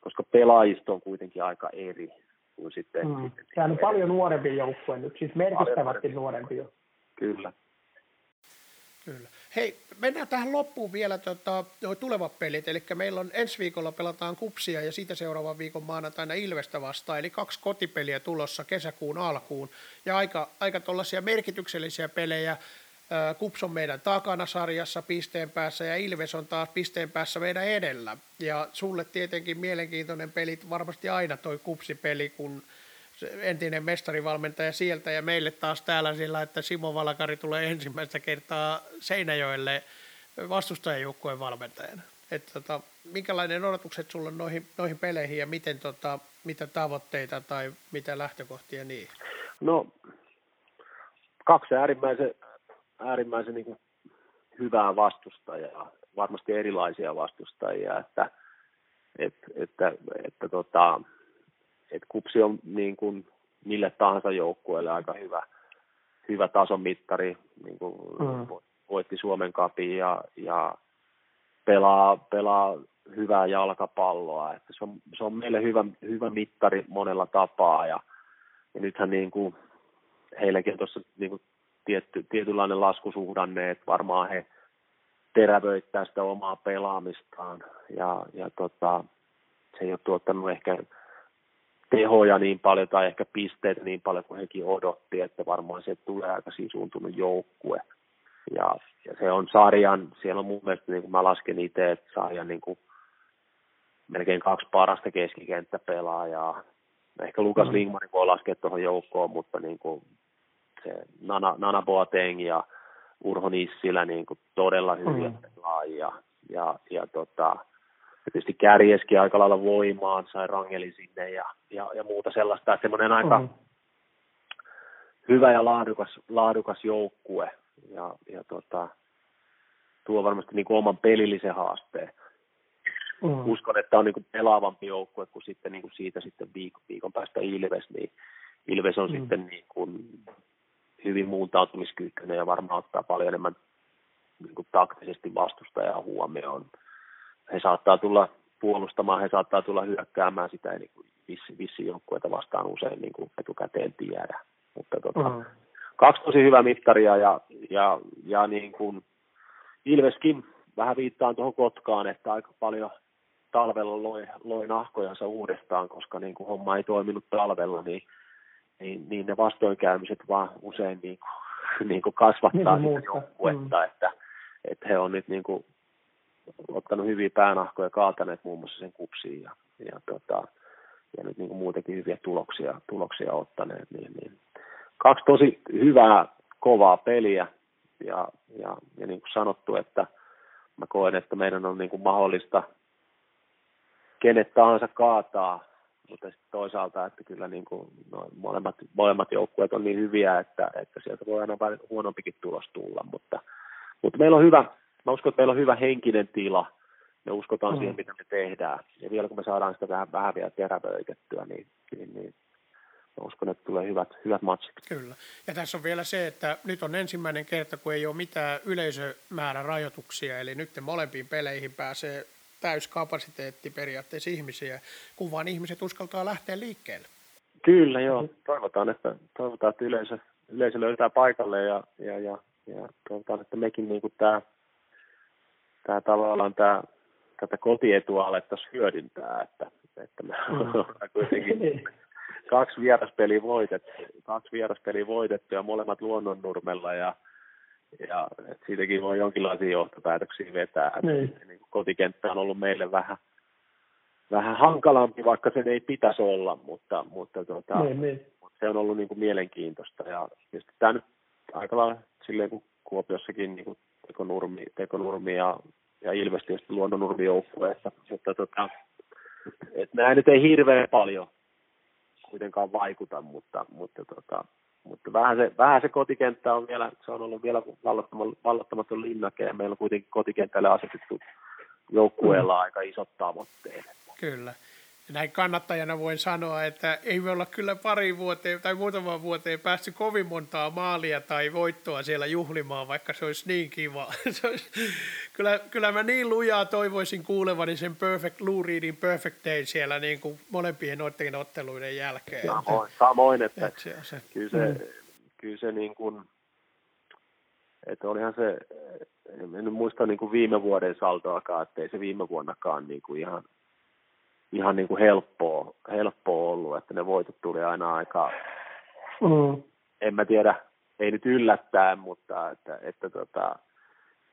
koska pelaajisto on kuitenkin aika eri kuin sitten... Mm. sitten Sehän on paljon nuorempi joukkue nyt, siis merkittävästi nuorempi jo. Kyllä. Kyllä. Hei, mennään tähän loppuun vielä tota, tulevat pelit. Eli meillä on ensi viikolla pelataan kupsia ja siitä seuraavan viikon maanantaina Ilvestä vastaan. Eli kaksi kotipeliä tulossa kesäkuun alkuun. Ja aika, aika tuollaisia merkityksellisiä pelejä. Kups on meidän takana sarjassa pisteen päässä ja Ilves on taas pisteen päässä meidän edellä. Ja sulle tietenkin mielenkiintoinen peli, varmasti aina toi kupsipeli, kun entinen mestarivalmentaja sieltä ja meille taas täällä sillä, että Simo Valakari tulee ensimmäistä kertaa Seinäjoelle vastustajajoukkueen valmentajana. Että tota, minkälainen odotukset sulla on noihin, noihin peleihin ja miten, tota, mitä tavoitteita tai mitä lähtökohtia niihin? No, kaksi äärimmäisen, äärimmäisen niin hyvää vastustajaa, varmasti erilaisia vastustajia, että, että, että, että tota, et kupsi on niin kuin mille tahansa joukkueelle aika hyvä, hyvä tasomittari, niin kuin mm. voitti Suomen kapin ja, ja pelaa, pelaa hyvää jalkapalloa. Että se, on, se on meille hyvä, hyvä mittari monella tapaa ja, ja nythän niin kuin, heilläkin on tuossa niin kuin tietty, tietynlainen laskusuhdanne, että varmaan he terävöittää sitä omaa pelaamistaan ja, ja tota, se ei ole tuottanut ehkä tehoja niin paljon tai ehkä pisteitä niin paljon kuin hekin odotti, että varmaan se tulee aika sisuuntunut joukkue. Ja, ja se on sarjan, siellä on mun mielestä, niin kuin mä lasken itse, että sarjan niin kuin melkein kaksi parasta keskikenttäpelaajaa. Ehkä Lukas mm. Voi laskea tuohon joukkoon, mutta niin kuin se Nana, Nana Boateng ja Urho Nissilä niin kuin todella hyviä mm. pelaajia. Ja, ja tota, tietysti kärjeski aika lailla voimaan, sai rangeli sinne ja, ja, ja muuta sellaista, että semmoinen aika mm-hmm. hyvä ja laadukas, laadukas joukkue ja, ja tota, tuo varmasti niin kuin oman pelillisen haasteen. Mm. Uskon, että on niin kuin pelaavampi joukkue kuin sitten niin kuin siitä sitten viikon, viikon päästä Ilves, niin Ilves on mm. sitten niin kuin hyvin muuntautumiskykyinen ja varmaan ottaa paljon enemmän niin kuin taktisesti vastustajaa huomioon he saattaa tulla puolustamaan, he saattaa tulla hyökkäämään sitä, eli vissi, vissi joukkueita vastaan usein niin kuin etukäteen tiedä. Mutta tota, mm. kaksi tosi hyvää mittaria ja, ja, ja niin kuin Ilveskin vähän viittaan tuohon Kotkaan, että aika paljon talvella loi, loi nahkojansa uudestaan, koska niin kuin homma ei toiminut talvella, niin, niin, niin ne vastoinkäymiset vaan usein niin kuin, (laughs) niin kuin kasvattaa niin sitä joukkuetta, mm. että, että he on nyt niin kuin ottanut hyviä päänahkoja, kaataneet muun muassa sen kupsiin ja, ja, tota, ja nyt niin kuin muutenkin hyviä tuloksia, tuloksia ottaneet. Niin, niin. Kaksi tosi hyvää, kovaa peliä ja, ja, ja niin kuin sanottu, että mä koen, että meidän on niin kuin mahdollista kenet tahansa kaataa, mutta sitten toisaalta, että kyllä niin kuin, no, molemmat, molemmat joukkueet on niin hyviä, että, että sieltä voi aina vähän huonompikin tulos tulla, mutta, mutta meillä on hyvä, mä uskon, että meillä on hyvä henkinen tila. Me uskotaan mm. siihen, mitä me tehdään. Ja vielä kun me saadaan sitä vähän, vähän vielä terävöitettyä, niin, niin, niin mä uskon, että tulee hyvät, hyvät matchit. Kyllä. Ja tässä on vielä se, että nyt on ensimmäinen kerta, kun ei ole mitään yleisömäärän rajoituksia, eli nyt molempiin peleihin pääsee täyskapasiteetti periaatteessa ihmisiä, kun vaan ihmiset uskaltaa lähteä liikkeelle. Kyllä, joo. Toivotaan, että, toivotaan, että yleisö, yleisö löytää paikalle ja, ja, ja, ja toivotaan, että mekin niin kuin tämä tämä tavallaan tämä, tätä kotietua alettaisiin hyödyntää, että, että me mm. kuitenkin kaksi vieraspeliä voitettu, kaksi vieraspeliä voitettu ja molemmat luonnonnurmella ja, ja et siitäkin voi jonkinlaisia johtopäätöksiä vetää. Niin. Niin kotikenttä on ollut meille vähän, vähän hankalampi, vaikka sen ei pitäisi olla, mutta, mutta tota, niin, niin. se on ollut niin kuin mielenkiintoista. Ja tämä nyt aika lailla silleen kuin Kuopiossakin niin kuin tekonurmi, tekonurmi ja, ja Ilves tietysti luonnonurmijoukkueessa, mutta tota, et nämä nyt ei hirveän paljon kuitenkaan vaikuta, mutta, mutta, tota, mutta vähän, se, vähän se kotikenttä on vielä, se on ollut vielä vallattamaton linnake ja meillä on kuitenkin kotikentälle asetettu joukkueella mm. aika isot tavoitteet. Kyllä näin kannattajana voin sanoa, että ei me olla kyllä pari vuoteen tai muutaman vuoteen päästy kovin montaa maalia tai voittoa siellä juhlimaan, vaikka se olisi niin kiva. (laughs) Se olisi, kyllä, kyllä mä niin lujaa toivoisin kuulevani sen perfect, Lou Reedin Perfect Day siellä niin kuin molempien noiden otteluiden jälkeen. Samoin, samoin että, että se, se, kyllä se, mm. kyllä se niin kuin, että olihan se, en muista niin kuin viime vuoden saltoakaan, että ei se viime vuonnakaan niin kuin ihan, ihan niin kuin helppoa, helppoa ollut, että ne voitot tuli aina aika, mm. en mä tiedä, ei nyt yllättää, mutta että, että tota,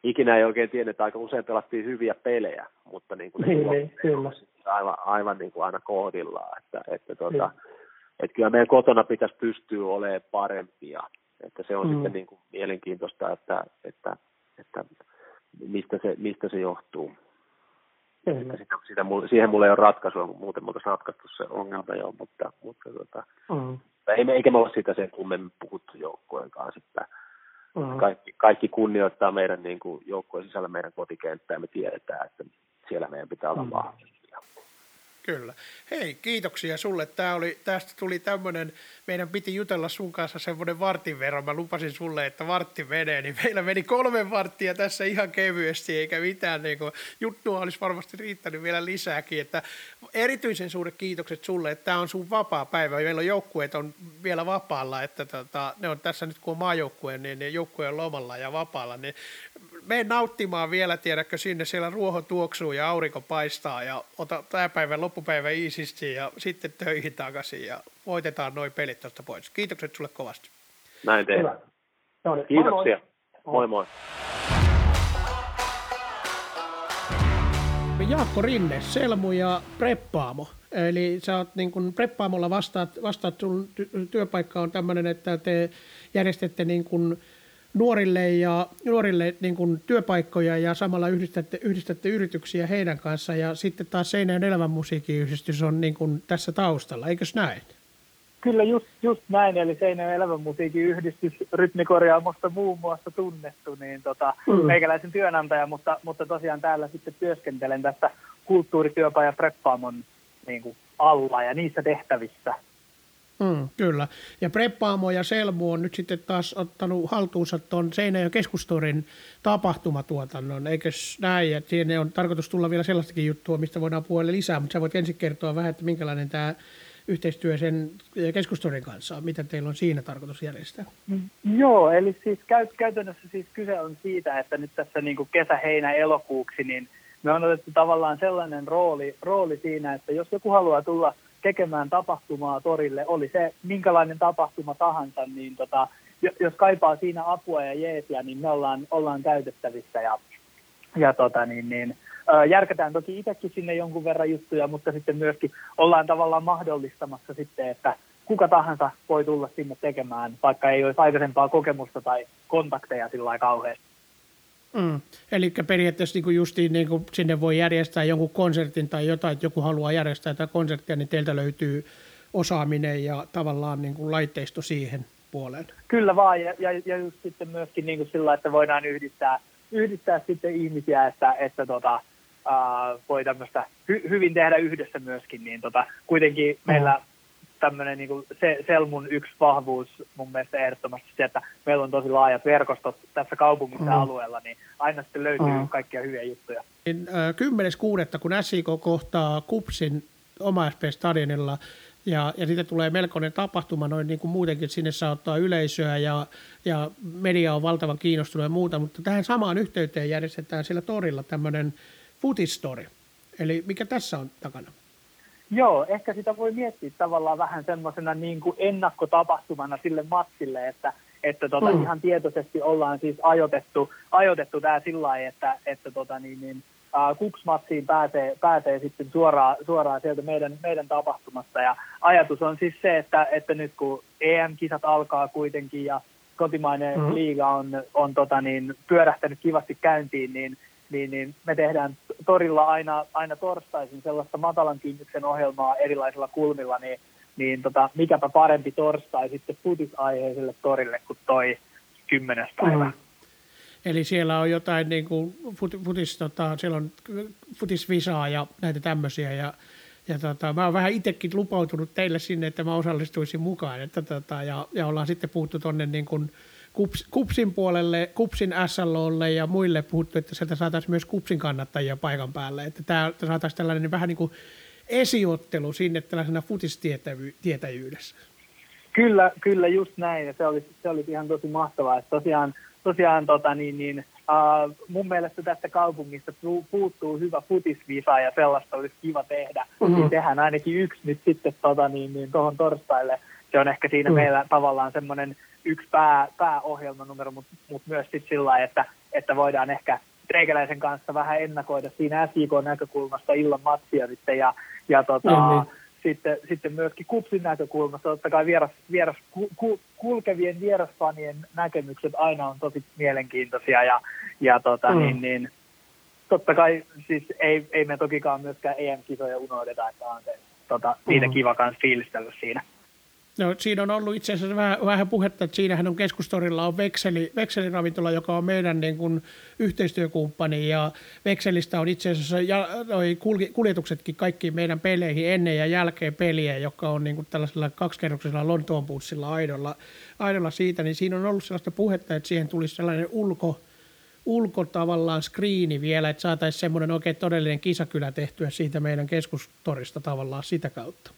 ikinä ei oikein tiennyt, että aika usein pelattiin hyviä pelejä, mutta niin kuin niin, niin, kyllä. aivan, aivan niin kuin aina kohdillaan, että, että, tota, niin. että kyllä meidän kotona pitäisi pystyä olemaan parempia, että se on mm. sitten niin kuin mielenkiintoista, että, että, että mistä, se, mistä se johtuu. Että sitä, sitä, siihen mulla ei ole ratkaisua, muuten me oltaisiin ratkaistu se ongelma jo, mutta, mutta tota, mm. ei, eikä me ole sitä sen kummemmin puhuttu joukkueen kanssa, että mm. kaikki, kaikki kunnioittaa meidän niin kuin, joukkueen sisällä meidän kotikenttää ja me tiedetään, että siellä meidän pitää olla mm. vahvia. Kyllä. Hei, kiitoksia sulle. Tää oli, tästä tuli tämmöinen, meidän piti jutella sun kanssa semmoinen vartin verran. Mä lupasin sulle, että vartti menee, niin meillä meni kolme varttia tässä ihan kevyesti, eikä mitään niin kuin, juttua olisi varmasti riittänyt vielä lisääkin. Että erityisen suuret kiitokset sulle, että tämä on sun vapaa päivä. Meillä on joukkueet on vielä vapaalla, että tota, ne on tässä nyt kun on maajoukkue, niin ne joukkue on lomalla ja vapaalla, niin mene nauttimaan vielä, tiedätkö, sinne siellä ruoho tuoksuu ja aurinko paistaa ja ota tämä päivän loppupäivä iisisti ja sitten töihin takaisin ja voitetaan noin pelit tuosta pois. Kiitokset sulle kovasti. Näin tehdään. Kiitoksia. Moi moi. moi. Jaakko Rinne, Selmu ja Preppaamo. Eli sä oot niin kuin Preppaamolla vastaat, vastaat sun työpaikka on tämmöinen, että te järjestätte niin kuin nuorille ja nuorille niin kuin työpaikkoja ja samalla yhdistätte, yhdistätte yrityksiä heidän kanssa ja sitten taas Seinäjön elävän musiikkiyhdistys on niin kuin tässä taustalla, eikös näin? Kyllä just, just näin, eli Seinäjön elävän musiikkiyhdistys rytmikorjaamosta muun muassa tunnettu, niin tota, mm. meikäläisen työnantaja, mutta, mutta tosiaan täällä sitten työskentelen tässä kulttuurityöpaja Preppaamon niin kuin alla ja niissä tehtävissä Mm, kyllä. Ja Preppaamo ja Selmu on nyt sitten taas ottanut haltuunsa tuon Seinäjön keskustorin tapahtumatuotannon, eikös näin? Ja siinä on tarkoitus tulla vielä sellaistakin juttua, mistä voidaan puhua lisää, mutta sä voit ensin kertoa vähän, että minkälainen tämä yhteistyö sen keskustorin kanssa on, mitä teillä on siinä tarkoitus järjestää? Mm, joo, eli siis käy, käytännössä siis kyse on siitä, että nyt tässä niin kuin kesä, heinä, elokuuksi, niin me on otettu tavallaan sellainen rooli, rooli siinä, että jos joku haluaa tulla – tekemään tapahtumaa torille, oli se minkälainen tapahtuma tahansa, niin tota, jos kaipaa siinä apua ja jeesiä, niin me ollaan, ollaan käytettävissä ja, ja tota, niin, niin, järkätään toki itsekin sinne jonkun verran juttuja, mutta sitten myöskin ollaan tavallaan mahdollistamassa sitten, että kuka tahansa voi tulla sinne tekemään, vaikka ei olisi aikaisempaa kokemusta tai kontakteja sillä kauheasti. Mm. Eli periaatteessa niin justiin niin kuin sinne voi järjestää jonkun konsertin tai jotain, että joku haluaa järjestää tätä konserttia, niin teiltä löytyy osaaminen ja tavallaan niin kuin laitteisto siihen puoleen. Kyllä vaan, ja, ja, ja just sitten myöskin niin kuin sillä, että voidaan yhdistää, yhdistää sitten ihmisiä, että, että tota, uh, voi tämmöistä hy, hyvin tehdä yhdessä myöskin, niin tota, kuitenkin mm. Tämmöinen niin se Selmun yksi vahvuus mun mielestä ehdottomasti se, että meillä on tosi laajat verkostot tässä kaupungissa mm. alueella, niin aina sitten löytyy mm. kaikkia hyviä juttuja. 10.6. Niin, kun SIK kohtaa Kupsin oma stadionilla ja, ja siitä tulee melkoinen tapahtuma noin niin kuin muutenkin sinne saa ottaa yleisöä ja, ja media on valtavan kiinnostunut ja muuta, mutta tähän samaan yhteyteen järjestetään siellä torilla tämmöinen footistori. Eli mikä tässä on takana? Joo, ehkä sitä voi miettiä tavallaan vähän semmoisena niin kuin ennakkotapahtumana sille matsille, että, että tota, mm. ihan tietoisesti ollaan siis ajoitettu, ajoitettu tämä sillä lailla, että, että tota, niin, niin, Kuksmatsiin pääsee, pääsee sitten suoraan, suoraan sieltä meidän, meidän tapahtumasta. Ja ajatus on siis se, että, että nyt kun EM-kisat alkaa kuitenkin ja kotimainen mm. liiga on, on tota, niin, pyörähtänyt kivasti käyntiin, niin niin, niin me tehdään torilla aina, aina torstaisin sellaista matalan kynnyksen ohjelmaa erilaisilla kulmilla, niin, niin tota, mikäpä parempi torstai sitten futisaiheiselle torille kuin toi kymmenes päivä. Mm. Eli siellä on jotain niin kuin futis, tota, siellä on futisvisaa ja näitä tämmöisiä ja ja tota, mä oon vähän itsekin lupautunut teille sinne, että mä osallistuisin mukaan. Että tota, ja, ja ollaan sitten puhuttu tuonne niin kuin, Kups, Kupsin puolelle, Kupsin SLOlle ja muille puhuttu, että sieltä saataisiin myös Kupsin kannattajia paikan päälle. Että tämä saataisiin tällainen vähän niin kuin esiottelu sinne tällaisena futistietäjyydessä. Kyllä, kyllä just näin ja se olisi, se olisi ihan tosi mahtavaa. Että tosiaan, tosiaan tota, niin, niin, uh, mun mielestä tästä kaupungista puuttuu hyvä futisvisa ja sellaista olisi kiva tehdä. Mm-hmm. Niin tehdään ainakin yksi nyt sitten tota, niin, niin, tuohon torstaille. Se on ehkä siinä mm-hmm. meillä tavallaan semmoinen yksi pää, pääohjelmanumero, mutta mut myös sitten sillä että, että voidaan ehkä treikäläisen kanssa vähän ennakoida siinä SIK-näkökulmasta illan matsia sitten ja, ja tota, mm-hmm sitten, sitten myöskin kupsin näkökulmasta, totta kai vieras, vieras, ku, ku, kulkevien vierasfanien näkemykset aina on tosi mielenkiintoisia ja, ja tota, mm. niin, niin, totta kai siis ei, ei me tokikaan myöskään EM-kisoja unohdeta, että on se, tota, niitä mm. kiva kanssa fiilistellä siinä. No, siinä on ollut itse asiassa vähän, vähän puhetta, että siinähän on keskustorilla on vekseli, vekseliravintola, joka on meidän niin kuin, yhteistyökumppani ja vekselistä on itse asiassa ja, noi kuljetuksetkin kaikki meidän peleihin ennen ja jälkeen peliä, joka on niin kuin, tällaisella kaksikerroksisella Lontoon bussilla aidolla, aidolla siitä, niin siinä on ollut sellaista puhetta, että siihen tulisi sellainen ulko, ulko tavallaan skriini vielä, että saataisiin semmoinen oikein todellinen kisakylä tehtyä siitä meidän keskustorista tavallaan sitä kautta.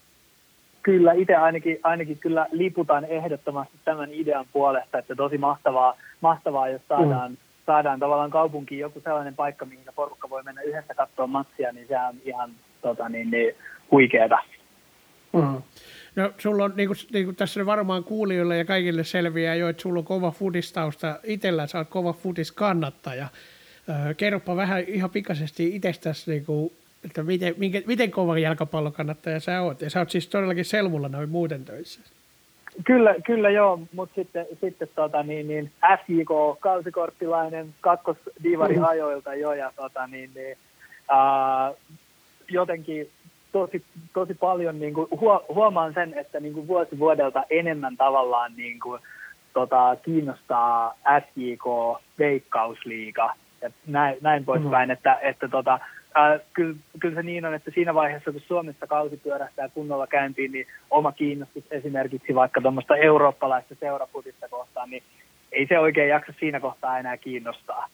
Kyllä, itse ainakin, ainakin kyllä liputan ehdottomasti tämän idean puolesta, että tosi mahtavaa, mahtavaa jos saadaan, mm. saadaan tavallaan kaupunkiin joku sellainen paikka, mihin porukka voi mennä yhdessä katsoa matsia, niin se on ihan tota, niin, niin, huikeeta. Mm. No sulla on, niin kuin, niin kuin tässä varmaan kuulijoille ja kaikille selviää jo, että sulla on kova futistausta. Itellä sä oot kova futis kannattaja. Öö, kerropa vähän ihan pikaisesti itsestäsi niin kuin, että miten, minkä, miten kova jalkapallokannattaja sä oot. Ja sä oot siis todellakin Selmulla noin muuten töissä. Kyllä, kyllä joo, mutta sitten, sitten tota, niin, niin SJK, kausikorttilainen, kakkosdivari mm-hmm. ajoilta jo, ja tota, niin, niin, ää, jotenkin tosi, tosi paljon niin kuin, huomaan sen, että niin kuin vuosi vuodelta enemmän tavallaan niin kuin, tota, kiinnostaa SJK, Veikkausliiga ja näin, näin poispäin, mm-hmm. että, että tota, Äh, kyllä, kyllä se niin on, että siinä vaiheessa, kun Suomessa kausi pyörähtää kunnolla käyntiin, niin oma kiinnostus esimerkiksi vaikka tuommoista eurooppalaista seuraputista kohtaan, niin ei se oikein jaksa siinä kohtaa enää kiinnostaa.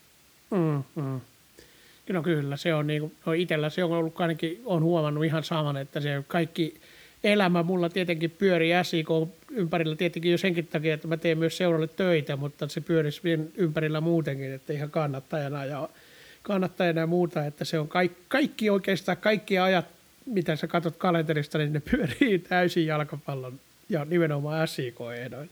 Mm, mm. No kyllä, se on niin kuin, no itsellä se on ollut ainakin, on huomannut ihan saman, että se kaikki elämä mulla tietenkin pyörii SIK ympärillä tietenkin jo senkin takia, että mä teen myös seuralle töitä, mutta se pyörisi ympärillä muutenkin, että ihan kannattajana ja kannattajana ja muuta, että se on kaikki, kaikki oikeastaan, kaikki ajat, mitä sä katsot kalenterista, niin ne pyörii täysin jalkapallon ja nimenomaan SIK-ehdoilla.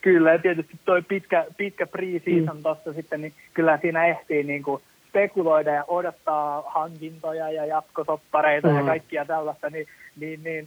Kyllä, ja tietysti toi pitkä, pitkä pre-season mm. tuossa sitten, niin kyllä siinä ehtii niin kuin spekuloida ja odottaa hankintoja ja jatkosoppareita mm. ja kaikkia tällaista, niin, niin, niin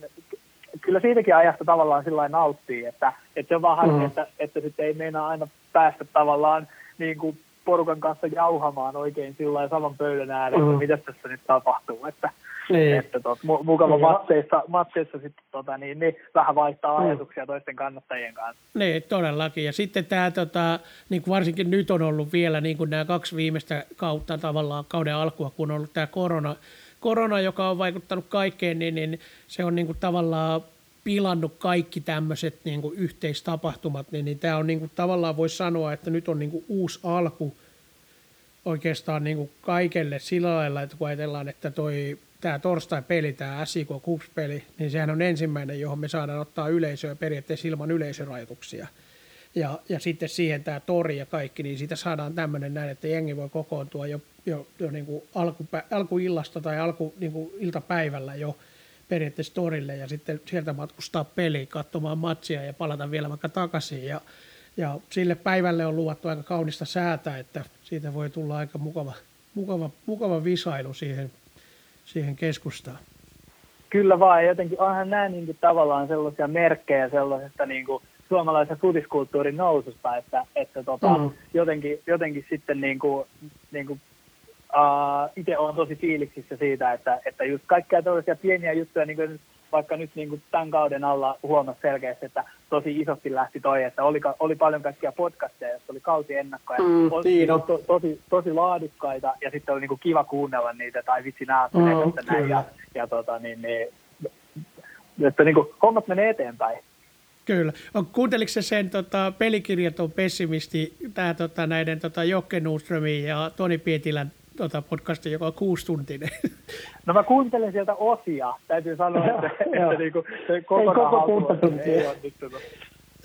kyllä siitäkin ajasta tavallaan sillä nauttii, että, että se on vaan harmi, mm. että, että sitten ei meinaa aina päästä tavallaan niin kuin porukan kanssa jauhamaan oikein sillä saman pöydän ääressä, mm. mitä tässä nyt tapahtuu. Että, niin. että tot, mukava niin. matseissa, matseissa sitten tota, niin, niin, vähän vaihtaa mm. ajatuksia toisten kannattajien kanssa. Niin, todellakin. Ja sitten tämä, tota, niin kuin varsinkin nyt on ollut vielä niin kuin nämä kaksi viimeistä kautta tavallaan kauden alkua, kun on ollut tämä korona, korona, joka on vaikuttanut kaikkeen, niin, niin se on niin kuin tavallaan pilannut kaikki tämmöiset niin kuin yhteistapahtumat, niin, niin tämä on niin kuin, tavallaan voisi sanoa, että nyt on niin kuin uusi alku oikeastaan niin kuin kaikelle sillä lailla, että kun ajatellaan, että toi, tämä torstai-peli, tämä SIK Cups-peli, niin sehän on ensimmäinen, johon me saadaan ottaa yleisöä periaatteessa ilman yleisörajoituksia. Ja, ja sitten siihen tämä tori ja kaikki, niin siitä saadaan tämmöinen näin, että jengi voi kokoontua jo, jo, jo niin kuin alkupä, alkuillasta tai alku, niin kuin iltapäivällä jo – periaatteessa torille ja sitten sieltä matkustaa peliin katsomaan matsia ja palata vielä vaikka takaisin. Ja, ja sille päivälle on luvattu aika kaunista säätä, että siitä voi tulla aika mukava, mukava, mukava visailu siihen, siihen keskustaan. Kyllä vaan, jotenkin onhan nämä niin kuin, tavallaan sellaisia merkkejä sellaisesta niin kuin, suomalaisen futiskulttuurin noususta, että, että tota, mm. jotenkin, jotenkin sitten niin kuin, niin kuin uh, itse olen tosi fiiliksissä siitä, että, että just kaikkia tällaisia pieniä juttuja, niin kuin vaikka nyt niin kuin tämän kauden alla huomasi selkeästi, että tosi isosti lähti toi, että oli, oli paljon kaikkia podcasteja, joissa oli kausiennakkoja, mm, oli niin to, tosi, tosi laadukkaita ja sitten oli niin kuin kiva kuunnella niitä tai vitsi nää mm, näin ja, ja tota, niin, niin, että niin kuin, hommat menee eteenpäin. Kyllä. Kuunteliko se sen tota, pelikirjaton pessimisti, tämä tota, näiden tota, Jokke Nordströmin ja Toni Pietilän tota, podcasti, joka on kuustuntinen. (laughs) No mä kuuntelen sieltä osia. Täytyy sanoa, että, että niinku, se koko, ei koko tuntia. Ei onnistunut.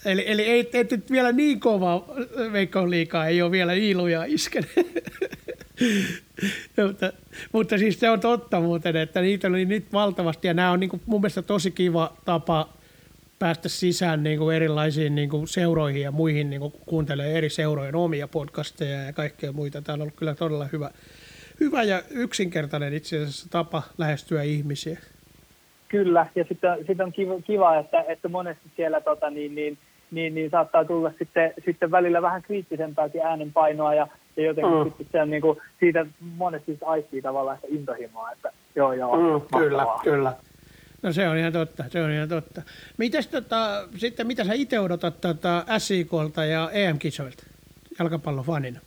Eli, eli ei, et nyt vielä niin kova Veikko liikaa, ei ole vielä iluja iskenyt. (laughs) mutta, mutta siis se on totta muuten, että niitä oli nyt valtavasti ja nämä on niin kuin mun mielestä tosi kiva tapa päästä sisään niin kuin erilaisiin niin kuin seuroihin ja muihin, niin kuin kuuntelee eri seurojen omia podcasteja ja kaikkea muita. Tämä on ollut kyllä todella hyvä, hyvä ja yksinkertainen itse asiassa tapa lähestyä ihmisiä. Kyllä, ja sitten, sitten on kiva, että, että monesti siellä tota, niin, niin, niin, niin saattaa tulla sitten, sitten välillä vähän kriittisempääkin äänenpainoa ja, ja jotenkin mm. sitten se on niin kuin, siitä monesti aistii tavallaan sitä intohimoa, että joo joo, mm, Kyllä, kyllä. No se on ihan totta, se on ihan totta. Mites tota, sitten mitä sä itse odotat tota SIKlta ja EM-kisoilta jalkapallofanina?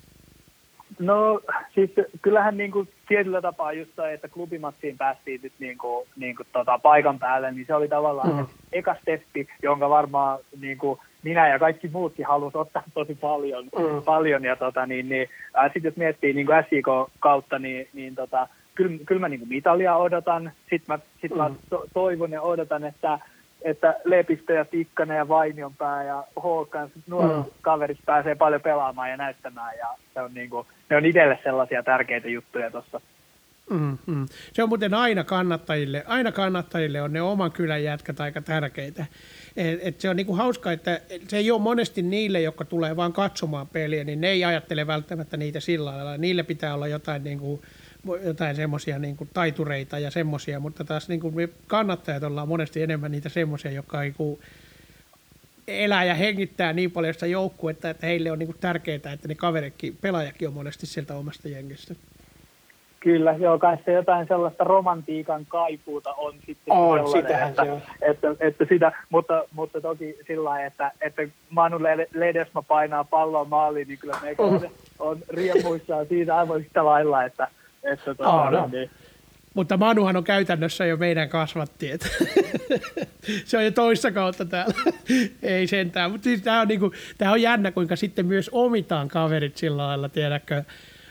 No siis kyllähän niin kuin tietyllä tapaa just toi, että klubimatsiin päästiin nyt niin kuin, niin kuin tota, paikan päälle, niin se oli tavallaan mm. eka steppi, jonka varmaan niin kuin minä ja kaikki muutkin halusi ottaa tosi paljon. Mm. paljon ja tota, niin, niin, sitten jos miettii niin kuin SIK kautta, niin, niin tota, kyllä, kyllä mä niin kuin mitalia odotan. Sitten mä, sit mm. mä to, toivon ja odotan, että että Lepistö ja Tikkanen ja Vainionpää ja Håkan, nuoret mm. kaverit pääsee paljon pelaamaan ja näyttämään ja se on niin kuin, ne on itselle sellaisia tärkeitä juttuja tuossa. Mm, mm. Se on muuten aina kannattajille, aina kannattajille on ne oman kylän jätkät aika tärkeitä. Et, et se on niinku hauska, että se ei ole monesti niille, jotka tulee vain katsomaan peliä, niin ne ei ajattele välttämättä niitä sillä lailla. Niille pitää olla jotain niinku, jotain semmoisia niin taitureita ja semmoisia, mutta taas niin kuin me kannattajat ollaan monesti enemmän niitä semmoisia, jotka niin kuin elää ja hengittää niin paljon sitä joukkuetta, että heille on niin kuin tärkeää, että ne kaveritkin, pelaajakin on monesti sieltä omasta jengistä. Kyllä, joo, kai se jotain sellaista romantiikan kaipuuta on sitten on, että, että, että, että, sitä, mutta, mutta toki sillä lailla, että, että Manu Ledesma painaa palloa maaliin, niin kyllä meikä on, on riemuissaan siitä aivan yhtä lailla, että, että tuota, oh, no. niin. Mutta Manuhan on käytännössä jo meidän kasvatti, että (laughs) se on jo toista kautta täällä. (laughs) Ei sentään, mutta siis tämä on, niinku, on jännä, kuinka sitten myös omitaan kaverit sillä lailla, tiedätkö.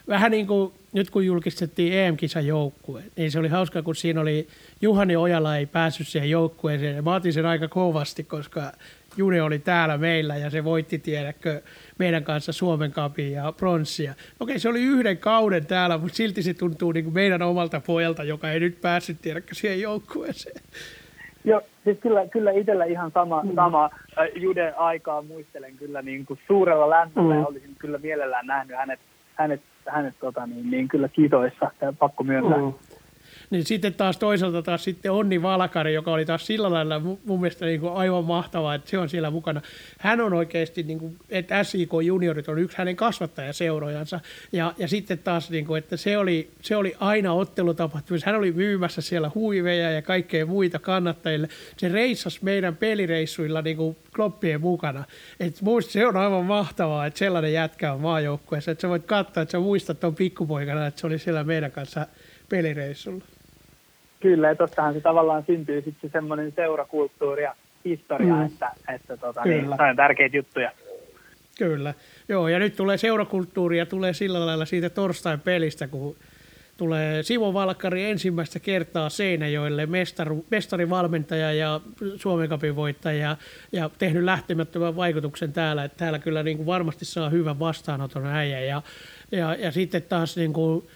Vähän niin kuin nyt kun julkistettiin EM-kisan joukkue, niin se oli hauska, kun siinä oli Juhani Ojala ei päässyt siihen joukkueeseen. Mä otin sen aika kovasti, koska June oli täällä meillä ja se voitti, tiedäkö, meidän kanssa Suomen kapin ja pronssia. Okei, se oli yhden kauden täällä, mutta silti se tuntuu niin kuin meidän omalta pojalta, joka ei nyt päässyt, tiedäkö, siihen joukkueeseen. Joo, siis kyllä, kyllä itsellä ihan sama, mm. sama äh, Jude aikaa muistelen kyllä niin kuin suurella lämmöllä mm. ja olisin kyllä mielellään nähnyt hänet, hänet, hänet tota, niin, niin kyllä kiitoissa, pakko myöntää. Mm. Niin sitten taas toisaalta taas sitten Onni Valkari, joka oli taas sillä lailla mun mielestä niin kuin aivan mahtavaa, että se on siellä mukana. Hän on oikeasti, niin kuin, että SIK juniorit on yksi hänen kasvattajaseurojansa. Ja, ja sitten taas, niin kuin, että se oli, se oli aina ottelutapahtumissa. Hän oli myymässä siellä huiveja ja kaikkea muita kannattajille. Se reissasi meidän pelireissuilla niin kuin kloppien mukana. Et muista, se on aivan mahtavaa, että sellainen jätkä on maajoukkueessa. Että sä voit katsoa, että sä muistat tuon pikkupoikana, että se oli siellä meidän kanssa pelireissulla. Kyllä, ja tottahan se tavallaan syntyy sitten semmoinen seurakulttuuri ja historia, mm. että, että tota, niin, Kyllä. niin, on tärkeitä juttuja. Kyllä, joo, ja nyt tulee seurakulttuuria, tulee sillä lailla siitä torstain pelistä, kun tulee Simo Valkkari ensimmäistä kertaa Seinäjoelle mestaru, mestarivalmentaja ja Suomen Cupin voittaja ja tehnyt lähtemättömän vaikutuksen täällä, että täällä kyllä niin kuin varmasti saa hyvän vastaanoton äijä ja, ja, ja sitten taas niin kuin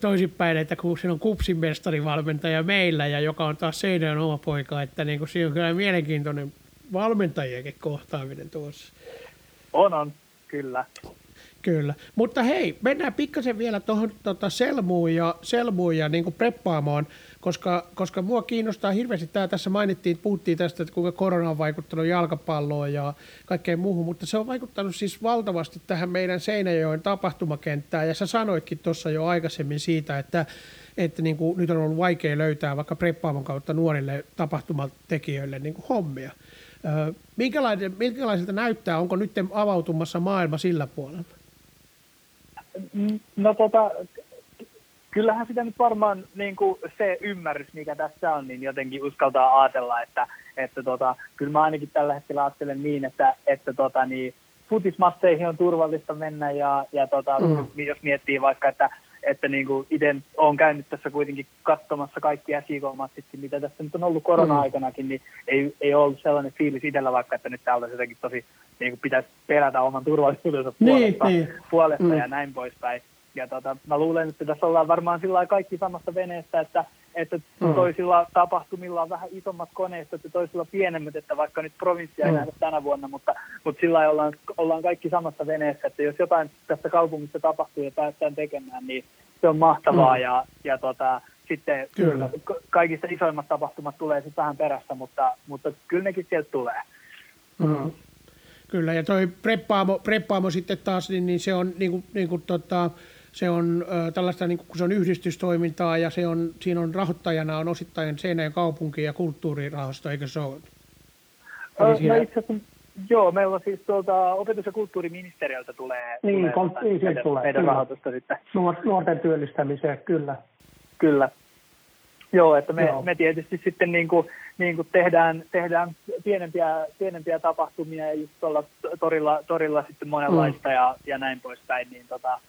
toisinpäin, että kun siinä on kupsin mestarivalmentaja meillä ja joka on taas Seinäjön oma poika, että niin kuin siinä on kyllä mielenkiintoinen valmentajienkin kohtaaminen tuossa. On, on, kyllä. Kyllä. Mutta hei, mennään pikkasen vielä tuohon tota Selmuun ja, Selmuun ja niin kuin preppaamaan, koska, koska mua kiinnostaa hirveästi, tämä tässä mainittiin, puhuttiin tästä, että kuinka korona on vaikuttanut jalkapalloon ja kaikkeen muuhun, mutta se on vaikuttanut siis valtavasti tähän meidän Seinäjoen tapahtumakenttään, ja sä sanoitkin tuossa jo aikaisemmin siitä, että, että niin kuin nyt on ollut vaikea löytää vaikka preppaamon kautta nuorille tapahtumatekijöille niin kuin hommia. Minkälaiselta näyttää, onko nyt avautumassa maailma sillä puolella? No tota, kyllähän sitä nyt varmaan niin kuin se ymmärrys, mikä tässä on, niin jotenkin uskaltaa ajatella, että, että tota, kyllä mä ainakin tällä hetkellä ajattelen niin, että, että tota, niin, futismasseihin on turvallista mennä ja, ja tota, mm. jos miettii vaikka, että että niin kuin itse olen käynyt tässä kuitenkin katsomassa kaikki SIK-matsitkin, mitä tässä nyt on ollut korona-aikanakin, niin ei, ei ollut sellainen fiilis itsellä vaikka, että nyt täältä jotenkin tosi niin kuin pitäisi pelätä oman turvallisuudensa puolesta, niin, niin. puolesta mm. ja näin poispäin. Ja tota, mä luulen, että tässä ollaan varmaan sillä kaikki samassa veneessä, että, että mm. toisilla tapahtumilla on vähän isommat koneistot ja toisilla pienemmät, että vaikka nyt provinssia ei mm. nähdä tänä vuonna, mutta, mutta sillä ollaan, ollaan kaikki samassa veneessä, että jos jotain tässä kaupungissa tapahtuu ja päästään tekemään, niin se on mahtavaa mm. ja, ja tota, sitten kyllä. kaikista isoimmat tapahtumat tulee sitten vähän perässä, mutta, mutta kyllä nekin sieltä tulee. Mm. Kyllä, ja toi preppaamo, preppaamo sitten taas, niin, niin se on niin kuin, niin kuin tota, se on ö, tällaista, niin kun se on yhdistystoimintaa ja se on, siinä on rahoittajana on osittain Seinäjön kaupunki ja kulttuurirahasto, eikö se ole? Siinä... no itse asiassa, joo, meillä on siis tuolta opetus- ja kulttuuriministeriöltä tulee, niin, tulee, kon, niin, meidän, tulee meidän kyllä. rahoitusta sitten. Nuorten työllistämiseen, kyllä. Kyllä. Joo, että me, Joo. me tietysti sitten niin kuin, niin kuin tehdään, tehdään pienempiä, pienempiä tapahtumia ja just tuolla torilla, torilla sitten monenlaista mm. ja, ja näin poispäin, niin tota,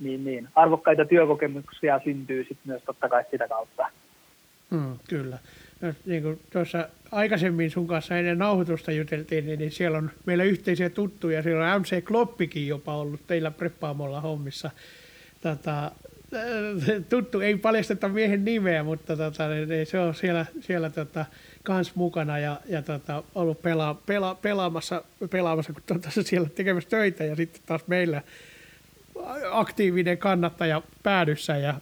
niin, niin arvokkaita työkokemuksia syntyy sitten myös totta kai sitä kautta. Mm, kyllä. No, niin kuin tuossa aikaisemmin sun kanssa ennen nauhoitusta juteltiin, niin, niin siellä on meillä yhteisiä tuttuja. Siellä on MC Kloppikin jopa ollut teillä preppaamolla hommissa. Tota, äh, tuttu, ei paljasteta miehen nimeä, mutta tota, niin, niin se on siellä, siellä tota, kans mukana ja, ja tota, ollut pela, pela, pelaamassa, pelaamassa, kun tota, siellä tekemässä töitä ja sitten taas meillä aktiivinen kannattaja päädyssä ja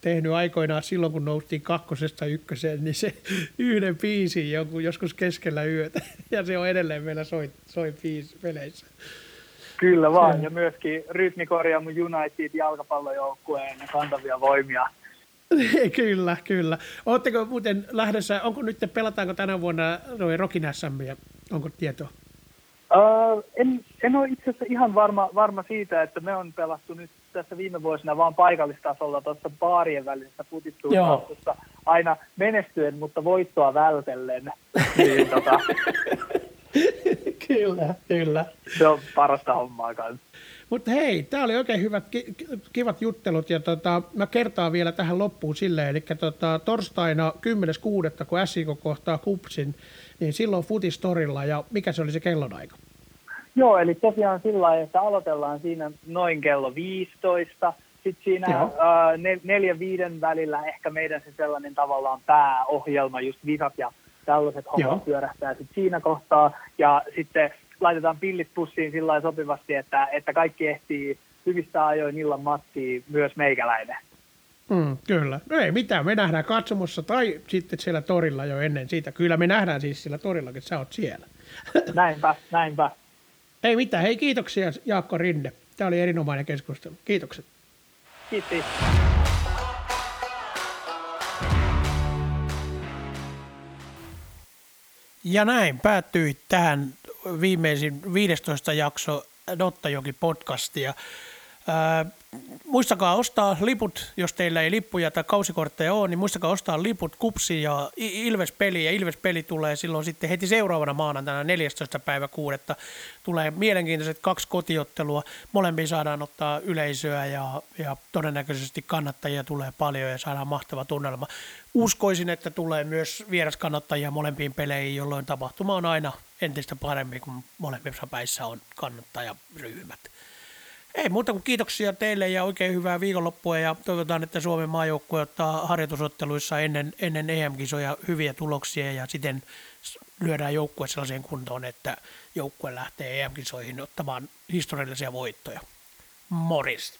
tehnyt aikoinaan silloin, kun noustiin kakkosesta ykköseen, niin se (laughs) yhden biisin joku, joskus keskellä yötä. (laughs) Ja se on edelleen meillä soi, soi biisi peleissä. Kyllä vaan, se. ja myöskin rytmikorjaamu United jalkapallojoukkueen kantavia voimia. (laughs) kyllä, kyllä. Oletteko muuten lähdössä, onko nyt, pelataanko tänä vuonna noin Rokin onko tietoa? Uh, en, en ole itse asiassa ihan varma, varma siitä, että me on pelattu nyt tässä viime vuosina vaan paikallistasolla tuossa baarien välisessä futisturnauksessa aina menestyen, mutta voittoa vältellen. (laughs) niin, tota, (laughs) kyllä, kyllä. Se on parasta hommaa kanssa. Mutta hei, tämä oli oikein hyvät, kivat juttelut ja tota, mä kertaan vielä tähän loppuun silleen, eli tota, torstaina 10.6. kun SIK kohtaa Kupsin, niin silloin futistorilla ja mikä se oli se kellonaika? Joo, eli tosiaan sillä lailla, että aloitellaan siinä noin kello 15. Sitten siinä ää, neljän viiden välillä ehkä meidän se sellainen tavallaan pääohjelma, just visat ja tällaiset hommat pyörähtää sitten siinä kohtaa. Ja sitten laitetaan pillit pussiin sillä sopivasti, että, että kaikki ehtii hyvistä ajoin illan mattiin, myös meikäläinen. Mm, kyllä. No ei mitään, me nähdään katsomossa tai sitten siellä torilla jo ennen siitä. Kyllä me nähdään siis siellä torillakin, että sä oot siellä. (laughs) Näinpä, näinpä. Ei mitään. Hei, kiitoksia Jaakko Rinne. Tämä oli erinomainen keskustelu. Kiitokset. Kiitos. Ja näin päättyi tähän viimeisin 15 jakso Dottajoki podcastia. Ää, muistakaa ostaa liput, jos teillä ei lippuja tai kausikortteja ole, niin muistakaa ostaa liput Kupsi ja Ilves-peli. Ja Ilves-peli tulee silloin sitten heti seuraavana maanantaina 14. päivä kuudetta. Tulee mielenkiintoiset kaksi kotiottelua. Molempiin saadaan ottaa yleisöä ja, ja todennäköisesti kannattajia tulee paljon ja saadaan mahtava tunnelma. Uskoisin, että tulee myös vieraskannattajia molempiin peleihin, jolloin tapahtuma on aina entistä paremmin, kun molemmissa päissä on kannattajaryhmät. Ei muuta kuin kiitoksia teille ja oikein hyvää viikonloppua ja toivotaan, että Suomen maajoukkue ottaa harjoitusotteluissa ennen, ennen EM-kisoja hyviä tuloksia ja siten lyödään joukkue sellaiseen kuntoon, että joukkue lähtee EM-kisoihin ottamaan historiallisia voittoja. Morris.